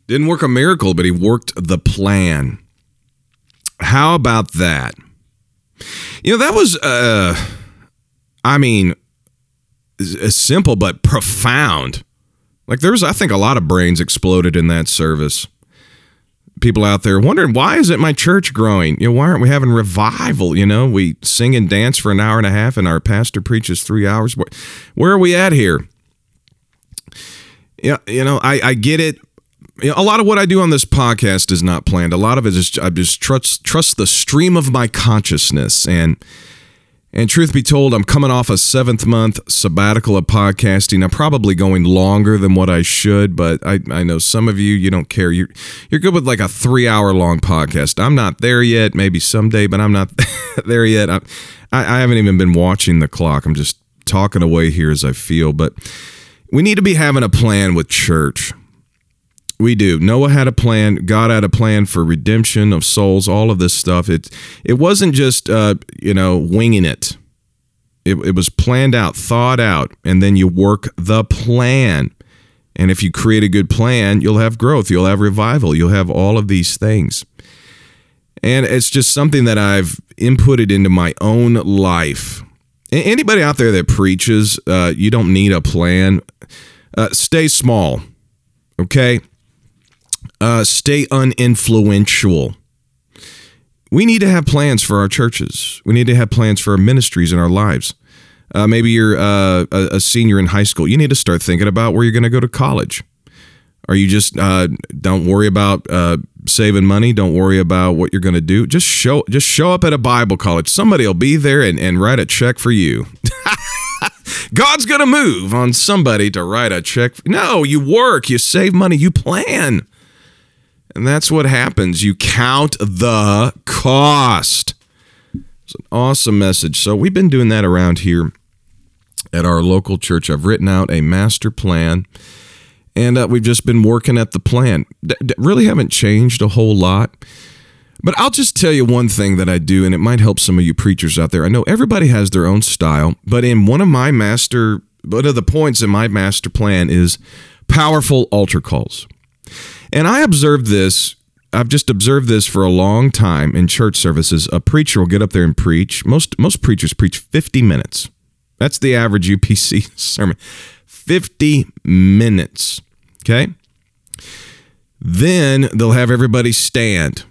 Didn't work a miracle, but he worked the plan. How about that? You know, that was, uh, I mean, s- simple but profound. Like, there's, I think, a lot of brains exploded in that service. People out there wondering, why isn't my church growing? You know, why aren't we having revival? You know, we sing and dance for an hour and a half and our pastor preaches three hours. Where, where are we at here? Yeah, you know, I, I get it you know, a lot of what I do on this podcast is not planned. A lot of it is I just trust trust the stream of my consciousness and and truth be told, I'm coming off a seventh month sabbatical of podcasting. I'm probably going longer than what I should, but I, I know some of you you don't care. You're you're good with like a three hour long podcast. I'm not there yet. Maybe someday, but I'm not (laughs) there yet. I, I I haven't even been watching the clock. I'm just talking away here as I feel. But we need to be having a plan with church. We do. Noah had a plan. God had a plan for redemption of souls. All of this stuff. It it wasn't just uh, you know winging it. It, it was planned out, thought out, and then you work the plan. And if you create a good plan, you'll have growth. You'll have revival. You'll have all of these things. And it's just something that I've inputted into my own life. Anybody out there that preaches, uh, you don't need a plan. Uh, stay small, okay? Uh, stay uninfluential. We need to have plans for our churches. We need to have plans for our ministries and our lives. Uh, maybe you're uh, a, senior in high school. You need to start thinking about where you're going to go to college. Or you just uh, don't worry about uh, saving money. Don't worry about what you're going to do. Just show just show up at a Bible college. Somebody will be there and, and write a check for you. (laughs) God's going to move on somebody to write a check. No, you work, you save money, you plan. And that's what happens. You count the cost. It's an awesome message. So we've been doing that around here at our local church. I've written out a master plan, and uh, we've just been working at the plan. D- really haven't changed a whole lot. But I'll just tell you one thing that I do, and it might help some of you preachers out there. I know everybody has their own style, but in one of my master, one of the points in my master plan is powerful altar calls. And I observed this, I've just observed this for a long time in church services. A preacher will get up there and preach. Most most preachers preach 50 minutes. That's the average UPC (laughs) sermon. 50 minutes. Okay? Then they'll have everybody stand.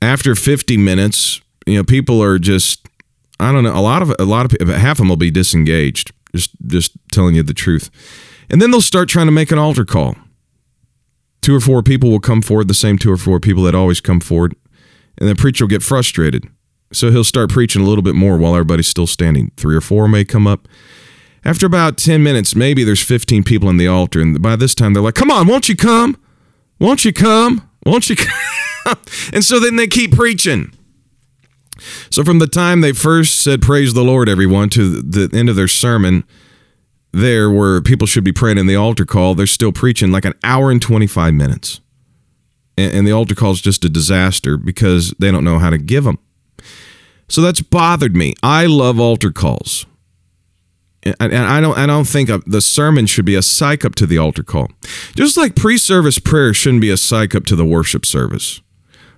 After 50 minutes, you know, people are just I don't know, a lot of a lot of people, half of them will be disengaged. Just just telling you the truth. And then they'll start trying to make an altar call two or four people will come forward, the same two or four people that always come forward, and the preacher will get frustrated. So he'll start preaching a little bit more while everybody's still standing. Three or four may come up. After about 10 minutes, maybe there's 15 people in the altar, and by this time they're like, Come on, won't you come? Won't you come? Won't you (laughs) come? and so then they keep preaching. So from the time they first said, Praise the Lord, everyone, to the end of their sermon, there where people should be praying in the altar call, they're still preaching like an hour and 25 minutes. And, and the altar call is just a disaster because they don't know how to give them. So that's bothered me. I love altar calls. And, and I don't I don't think the sermon should be a psych up to the altar call. Just like pre-service prayer shouldn't be a psych up to the worship service.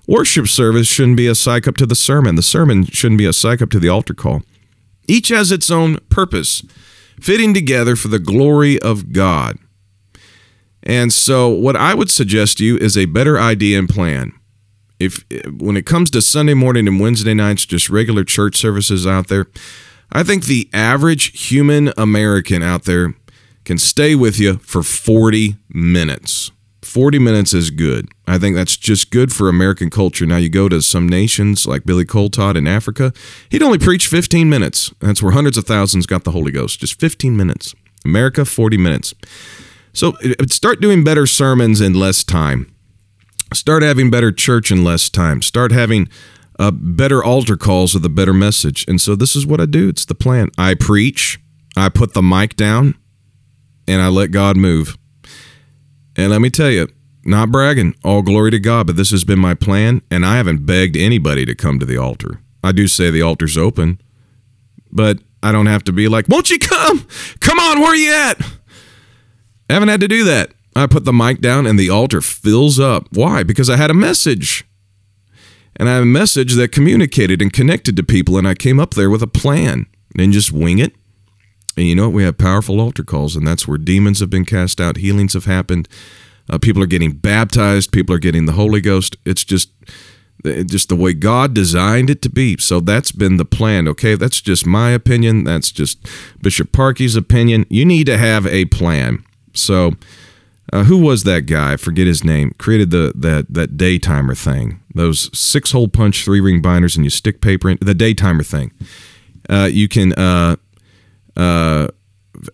Worship service shouldn't be a psych up to the sermon. The sermon shouldn't be a psych up to the altar call. Each has its own purpose. Fitting together for the glory of God. And so, what I would suggest to you is a better idea and plan. If when it comes to Sunday morning and Wednesday nights, just regular church services out there, I think the average human American out there can stay with you for 40 minutes. 40 minutes is good. I think that's just good for American culture. Now, you go to some nations like Billy Coltod in Africa, he'd only preach 15 minutes. That's where hundreds of thousands got the Holy Ghost. Just 15 minutes. America, 40 minutes. So start doing better sermons in less time. Start having better church in less time. Start having uh, better altar calls with a better message. And so this is what I do. It's the plan. I preach. I put the mic down, and I let God move. And let me tell you, not bragging, all glory to God, but this has been my plan, and I haven't begged anybody to come to the altar. I do say the altar's open, but I don't have to be like, won't you come? Come on, where are you at? I haven't had to do that. I put the mic down and the altar fills up. Why? Because I had a message. And I had a message that communicated and connected to people, and I came up there with a plan. And just wing it. And you know what? We have powerful altar calls, and that's where demons have been cast out, healings have happened, uh, people are getting baptized, people are getting the Holy Ghost. It's just just the way God designed it to be. So that's been the plan. Okay, that's just my opinion. That's just Bishop Parkey's opinion. You need to have a plan. So, uh, who was that guy? I forget his name. Created the that that daytimer thing. Those six hole punch three ring binders, and you stick paper in the daytimer thing. Uh, you can uh, uh,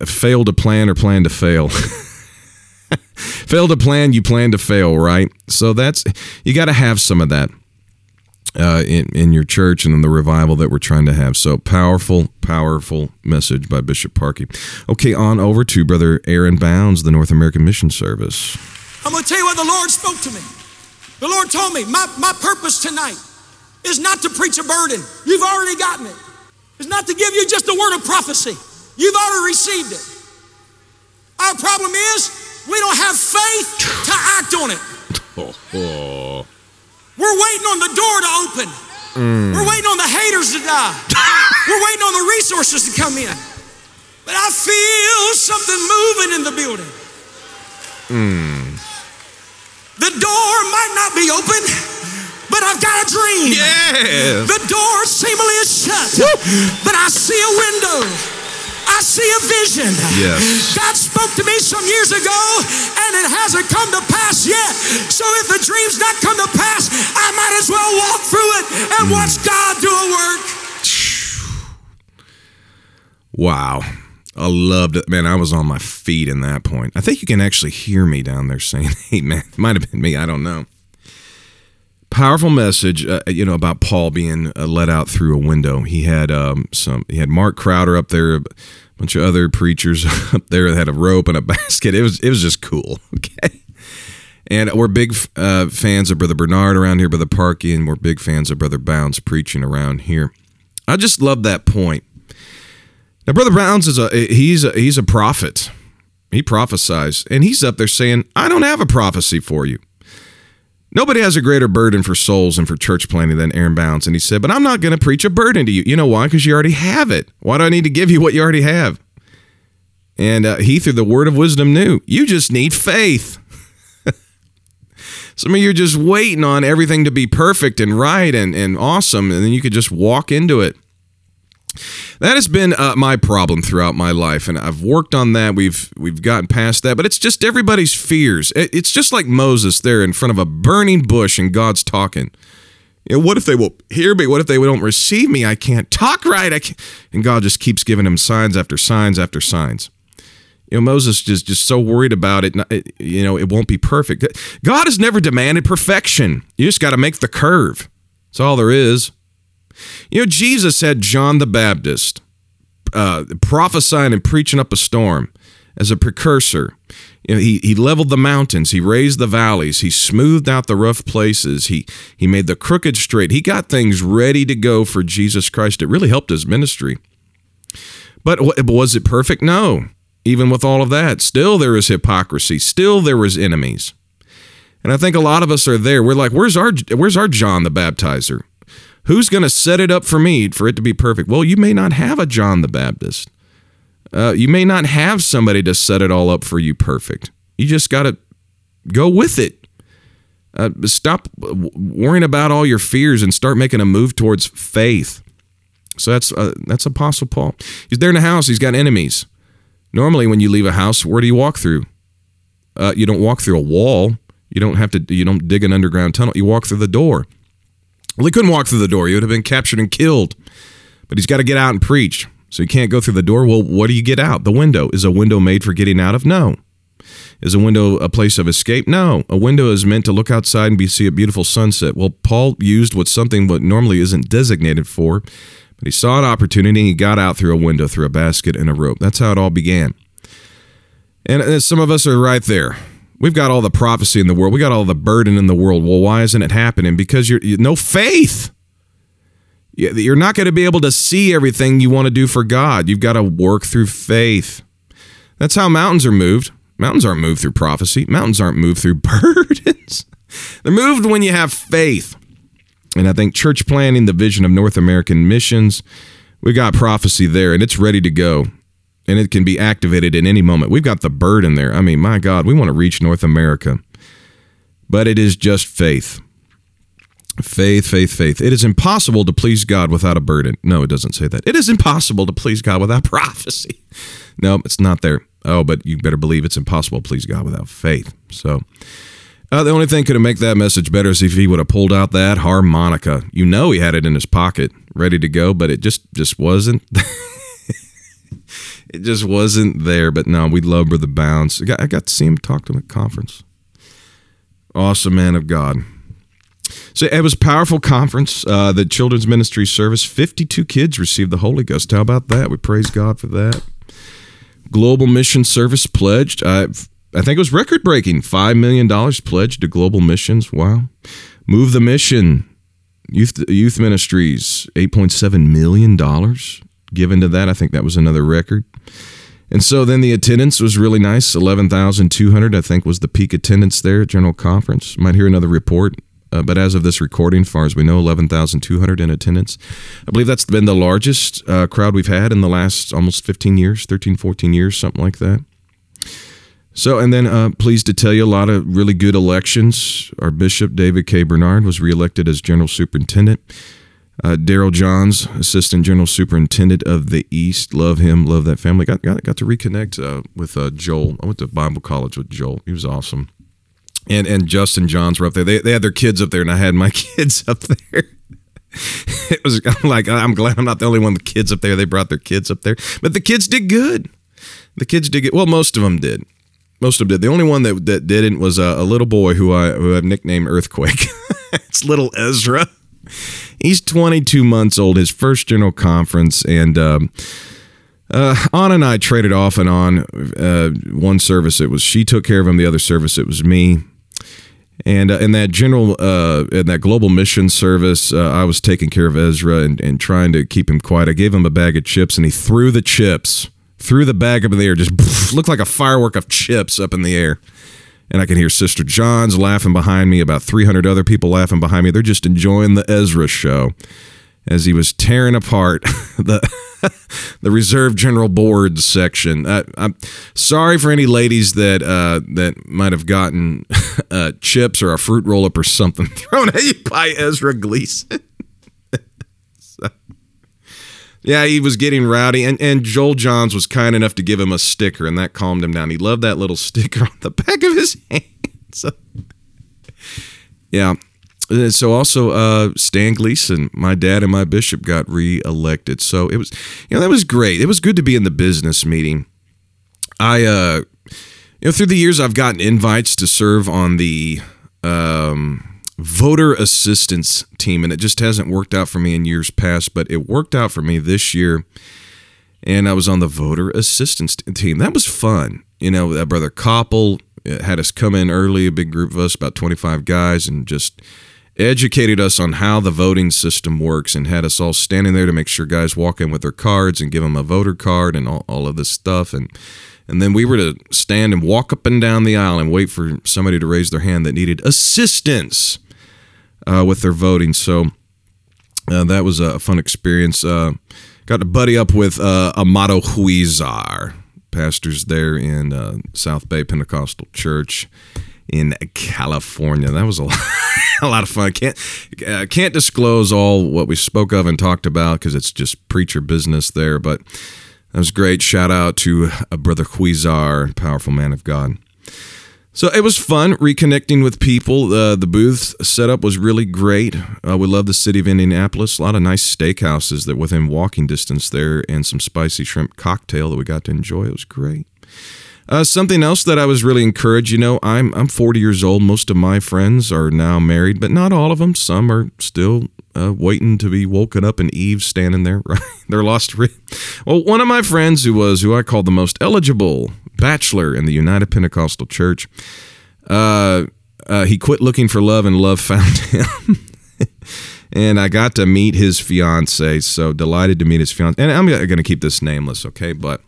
fail to plan or plan to fail. (laughs) fail to plan, you plan to fail, right? So that's you got to have some of that uh, in in your church and in the revival that we're trying to have. So powerful, powerful message by Bishop Parkey. Okay, on over to Brother Aaron Bounds, the North American Mission Service. I'm going to tell you what the Lord spoke to me. The Lord told me my, my purpose tonight is not to preach a burden. You've already gotten it. It's not to give you just a word of prophecy. You've already received it. Our problem is we don't have faith to act on it. (laughs) We're waiting on the door to open. Mm. We're waiting on the haters to die. (laughs) We're waiting on the resources to come in. But I feel something moving in the building. Mm. The door might not be open, but I've got a dream. Yeah. The door seemingly is shut, but I see a window. I see a vision. Yes. God spoke to me some years ago, and it hasn't come to pass yet. So if the dream's not come to pass, I might as well walk through it and hmm. watch God do a work. Wow. I loved it. Man, I was on my feet in that point. I think you can actually hear me down there saying, (laughs) hey, man, it might have been me. I don't know. Powerful message, uh, you know, about Paul being uh, let out through a window. He had um, some, he had Mark Crowder up there, a bunch of other preachers (laughs) up there that had a rope and a (laughs) basket. It was, it was just cool. (laughs) Okay. And we're big uh, fans of Brother Bernard around here, Brother Parkey, and we're big fans of Brother Bounds preaching around here. I just love that point. Now, Brother Bounds is a he's a, he's a prophet. He prophesies, and he's up there saying, "I don't have a prophecy for you." Nobody has a greater burden for souls and for church planting than Aaron Bounds. And he said, But I'm not going to preach a burden to you. You know why? Because you already have it. Why do I need to give you what you already have? And uh, he, through the word of wisdom, knew you just need faith. (laughs) Some of you are just waiting on everything to be perfect and right and, and awesome, and then you could just walk into it. That has been uh, my problem throughout my life, and I've worked on that. We've we've gotten past that, but it's just everybody's fears. It's just like Moses there in front of a burning bush, and God's talking. You know, what if they will hear me? What if they don't receive me? I can't talk right. I can't. And God just keeps giving him signs after signs after signs. You know, Moses is just so worried about it- You know, it won't be perfect. God has never demanded perfection. You just got to make the curve. That's all there is. You know, Jesus had John the Baptist uh, prophesying and preaching up a storm as a precursor. You know, he, he leveled the mountains, he raised the valleys, he smoothed out the rough places, he, he made the crooked straight. He got things ready to go for Jesus Christ. It really helped his ministry. But was it perfect? No. Even with all of that, still there is hypocrisy, still there was enemies. And I think a lot of us are there. We're like, where's our where's our John the Baptizer? Who's going to set it up for me for it to be perfect? Well, you may not have a John the Baptist. Uh, you may not have somebody to set it all up for you perfect. You just got to go with it. Uh, stop worrying about all your fears and start making a move towards faith. So that's uh, that's Apostle Paul. He's there in the house. He's got enemies. Normally, when you leave a house, where do you walk through? Uh, you don't walk through a wall. You don't have to. You don't dig an underground tunnel. You walk through the door. Well, he couldn't walk through the door. He would have been captured and killed. But he's got to get out and preach. So he can't go through the door. Well, what do you get out? The window. Is a window made for getting out of? No. Is a window a place of escape? No. A window is meant to look outside and be, see a beautiful sunset. Well, Paul used what something what normally isn't designated for, but he saw an opportunity and he got out through a window, through a basket and a rope. That's how it all began. And some of us are right there. We've got all the prophecy in the world. We got all the burden in the world. Well, why isn't it happening? Because you're you, no faith. You're not going to be able to see everything you want to do for God. You've got to work through faith. That's how mountains are moved. Mountains aren't moved through prophecy. Mountains aren't moved through (laughs) burdens. They're moved when you have faith. And I think church planning, the vision of North American missions, we've got prophecy there and it's ready to go. And it can be activated in any moment. We've got the burden there. I mean, my God, we want to reach North America. But it is just faith. Faith, faith, faith. It is impossible to please God without a burden. No, it doesn't say that. It is impossible to please God without (laughs) prophecy. No, it's not there. Oh, but you better believe it's impossible to please God without faith. So, uh, the only thing could have made that message better is if he would have pulled out that harmonica. You know, he had it in his pocket, ready to go, but it just just wasn't. (laughs) it just wasn't there. But no, we love Brother Bounds. I got, I got to see him talk to him at conference. Awesome man of God. So it was a powerful conference. Uh, the children's ministry service, 52 kids received the Holy Ghost. How about that? We praise God for that. Global Mission Service pledged. I, I think it was record breaking. $5 million pledged to global missions. Wow. Move the Mission. Youth, youth Ministries, $8.7 million given to that. I think that was another record. And so then the attendance was really nice 11,200, I think, was the peak attendance there at General Conference. Might hear another report uh, but as of this recording, far as we know, 11,200 in attendance. I believe that's been the largest uh, crowd we've had in the last almost 15 years, 13, 14 years, something like that. So, and then uh, pleased to tell you a lot of really good elections. Our Bishop, David K. Bernard, was reelected as General Superintendent. Uh, Darrell Johns, Assistant General Superintendent of the East. Love him, love that family. Got got, got to reconnect uh, with uh, Joel. I went to Bible college with Joel. He was awesome and and Justin Johns were up there. They they had their kids up there, and I had my (laughs) kids up there. (laughs) it was (laughs) I'm like I'm glad I'm not the only one with kids up there. They brought their kids up there, but the kids did good. The kids did good. Well, most of them did. Most of them did. The only one that that didn't was a, a little boy who I who I've nicknamed Earthquake. it's little Ezra. He's 22 months old. His first general conference, and. Um, uh, Anna and I traded off and on. Uh, one service it was she took care of him. The other service it was me. And uh, in that general, uh, in that global mission service, uh, I was taking care of Ezra and, and trying to keep him quiet. I gave him a bag of chips, and he threw the chips, threw the bag up in the air, just poof, (laughs) looked like a firework of chips up in the air. And I can hear Sister Johns laughing behind me, about 300 other people laughing behind me. They're just enjoying the Ezra show as he was tearing apart (laughs) the (laughs) the Reserve General Board section. I, am sorry for any ladies that uh, that might have gotten (laughs) uh, chips or a fruit roll up or something thrown at you by Ezra Gleason. Yeah, he was getting rowdy, and, and Joel Johns was kind enough to give him a sticker, and that calmed him down. He loved that little (laughs) sticker on the back of his hand. So, (laughs) yeah, uh, so also uh, Stan Gleason, my dad and my bishop got reelected. So it was, you know, that was great. It was good to be in the business meeting. I, uh, you know, through the years, I've gotten invites to serve on the um, voter assistance team, and it just hasn't worked out for me in years past. But it worked out for me this year, and I was on the voter assistance team. That was fun. You know, that brother Koppel uh, had us come in early, a big group of us, about twenty five guys, and just educated us on how the voting system works and had us all standing there to make sure guys walk in with their cards and give them a voter card and all, all of this stuff and and then we were to stand and walk up and down the aisle and wait for somebody to raise their hand that needed assistance uh, with their voting so uh, that was a fun experience uh, got to buddy up with uh, Amado Huizar, pastors there in uh, South Bay Pentecostal Church in California. That was a (laughs) lot, a lot of fun. Can't uh, can't disclose all what we spoke of and talked about because it's just preacher business there. But that was great. Shout out to uh, brother Huizar, powerful man of God. So it was fun reconnecting with people. Uh, the booth setup was really great. Uh, we love the city of Indianapolis. A lot of nice steakhouses that within walking distance there, and some spicy shrimp cocktail that we got to enjoy. It was great. Uh, something else that I was really encouraged. You know, I'm I'm 40 years old. Most of my friends are now married, but not all of them. Some are still uh, waiting to be woken up, and Eve standing there. (laughs) Right, they're lost. Well, one of my friends who was who I called the most eligible bachelor in the United Pentecostal Church. Uh, uh, he quit looking for love, and love (laughs) found him. and I got to meet his fiance. So delighted to meet his fiance. And I'm going to keep this nameless, okay? But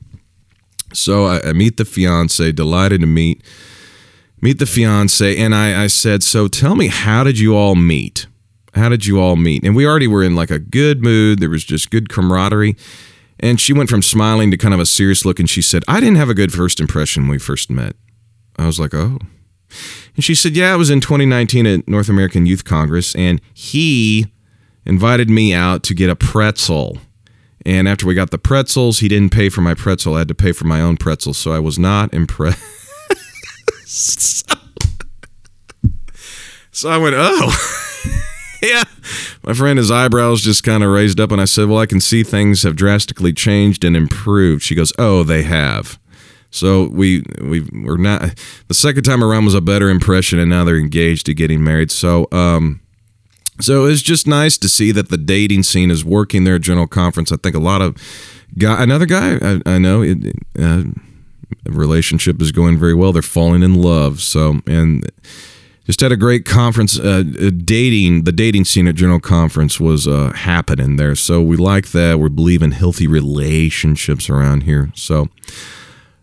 so I, I, meet the fiance. Delighted to meet meet the fiance. And I, I said, so tell me, how did you all meet? How did you all meet? And we already were in like a good mood. There was just good camaraderie. And she went from smiling to kind of a serious look and she said, I didn't have a good first impression when we first met. I was like, oh. And she said, yeah, I was in 2019 at North American Youth Congress and he invited me out to get a pretzel. And after we got the pretzels, he didn't pay for my pretzel. I had to pay for my own pretzel. So I was not impressed. (laughs) so I went, oh. (laughs) yeah. My friend, his eyebrows just kind of raised up, and I said, Well, I can see things have drastically changed and improved. She goes, Oh, they have. So we we were not the second time around was a better impression, and now they're engaged to getting married. So um, so it's just nice to see that the dating scene is working there at General Conference. I think a lot of guy, another guy I, I know, it, uh, relationship is going very well. They're falling in love. So and just had a great conference. Uh, uh, dating the dating scene at General Conference was uh, happening there, so we like that. We believe in healthy relationships around here. So,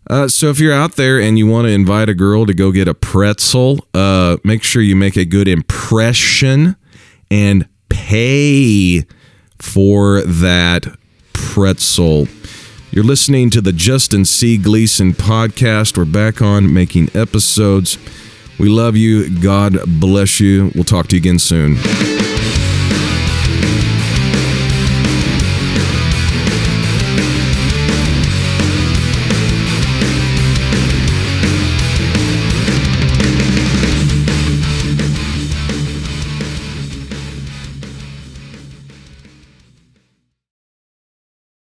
uh, so if you're out there and you want to invite a girl to go get a pretzel, uh, make sure you make a good impression and pay for that pretzel. You're listening to the Justin C. Gleason podcast. We're back on making episodes. We love you. God bless you. We'll talk to you again soon.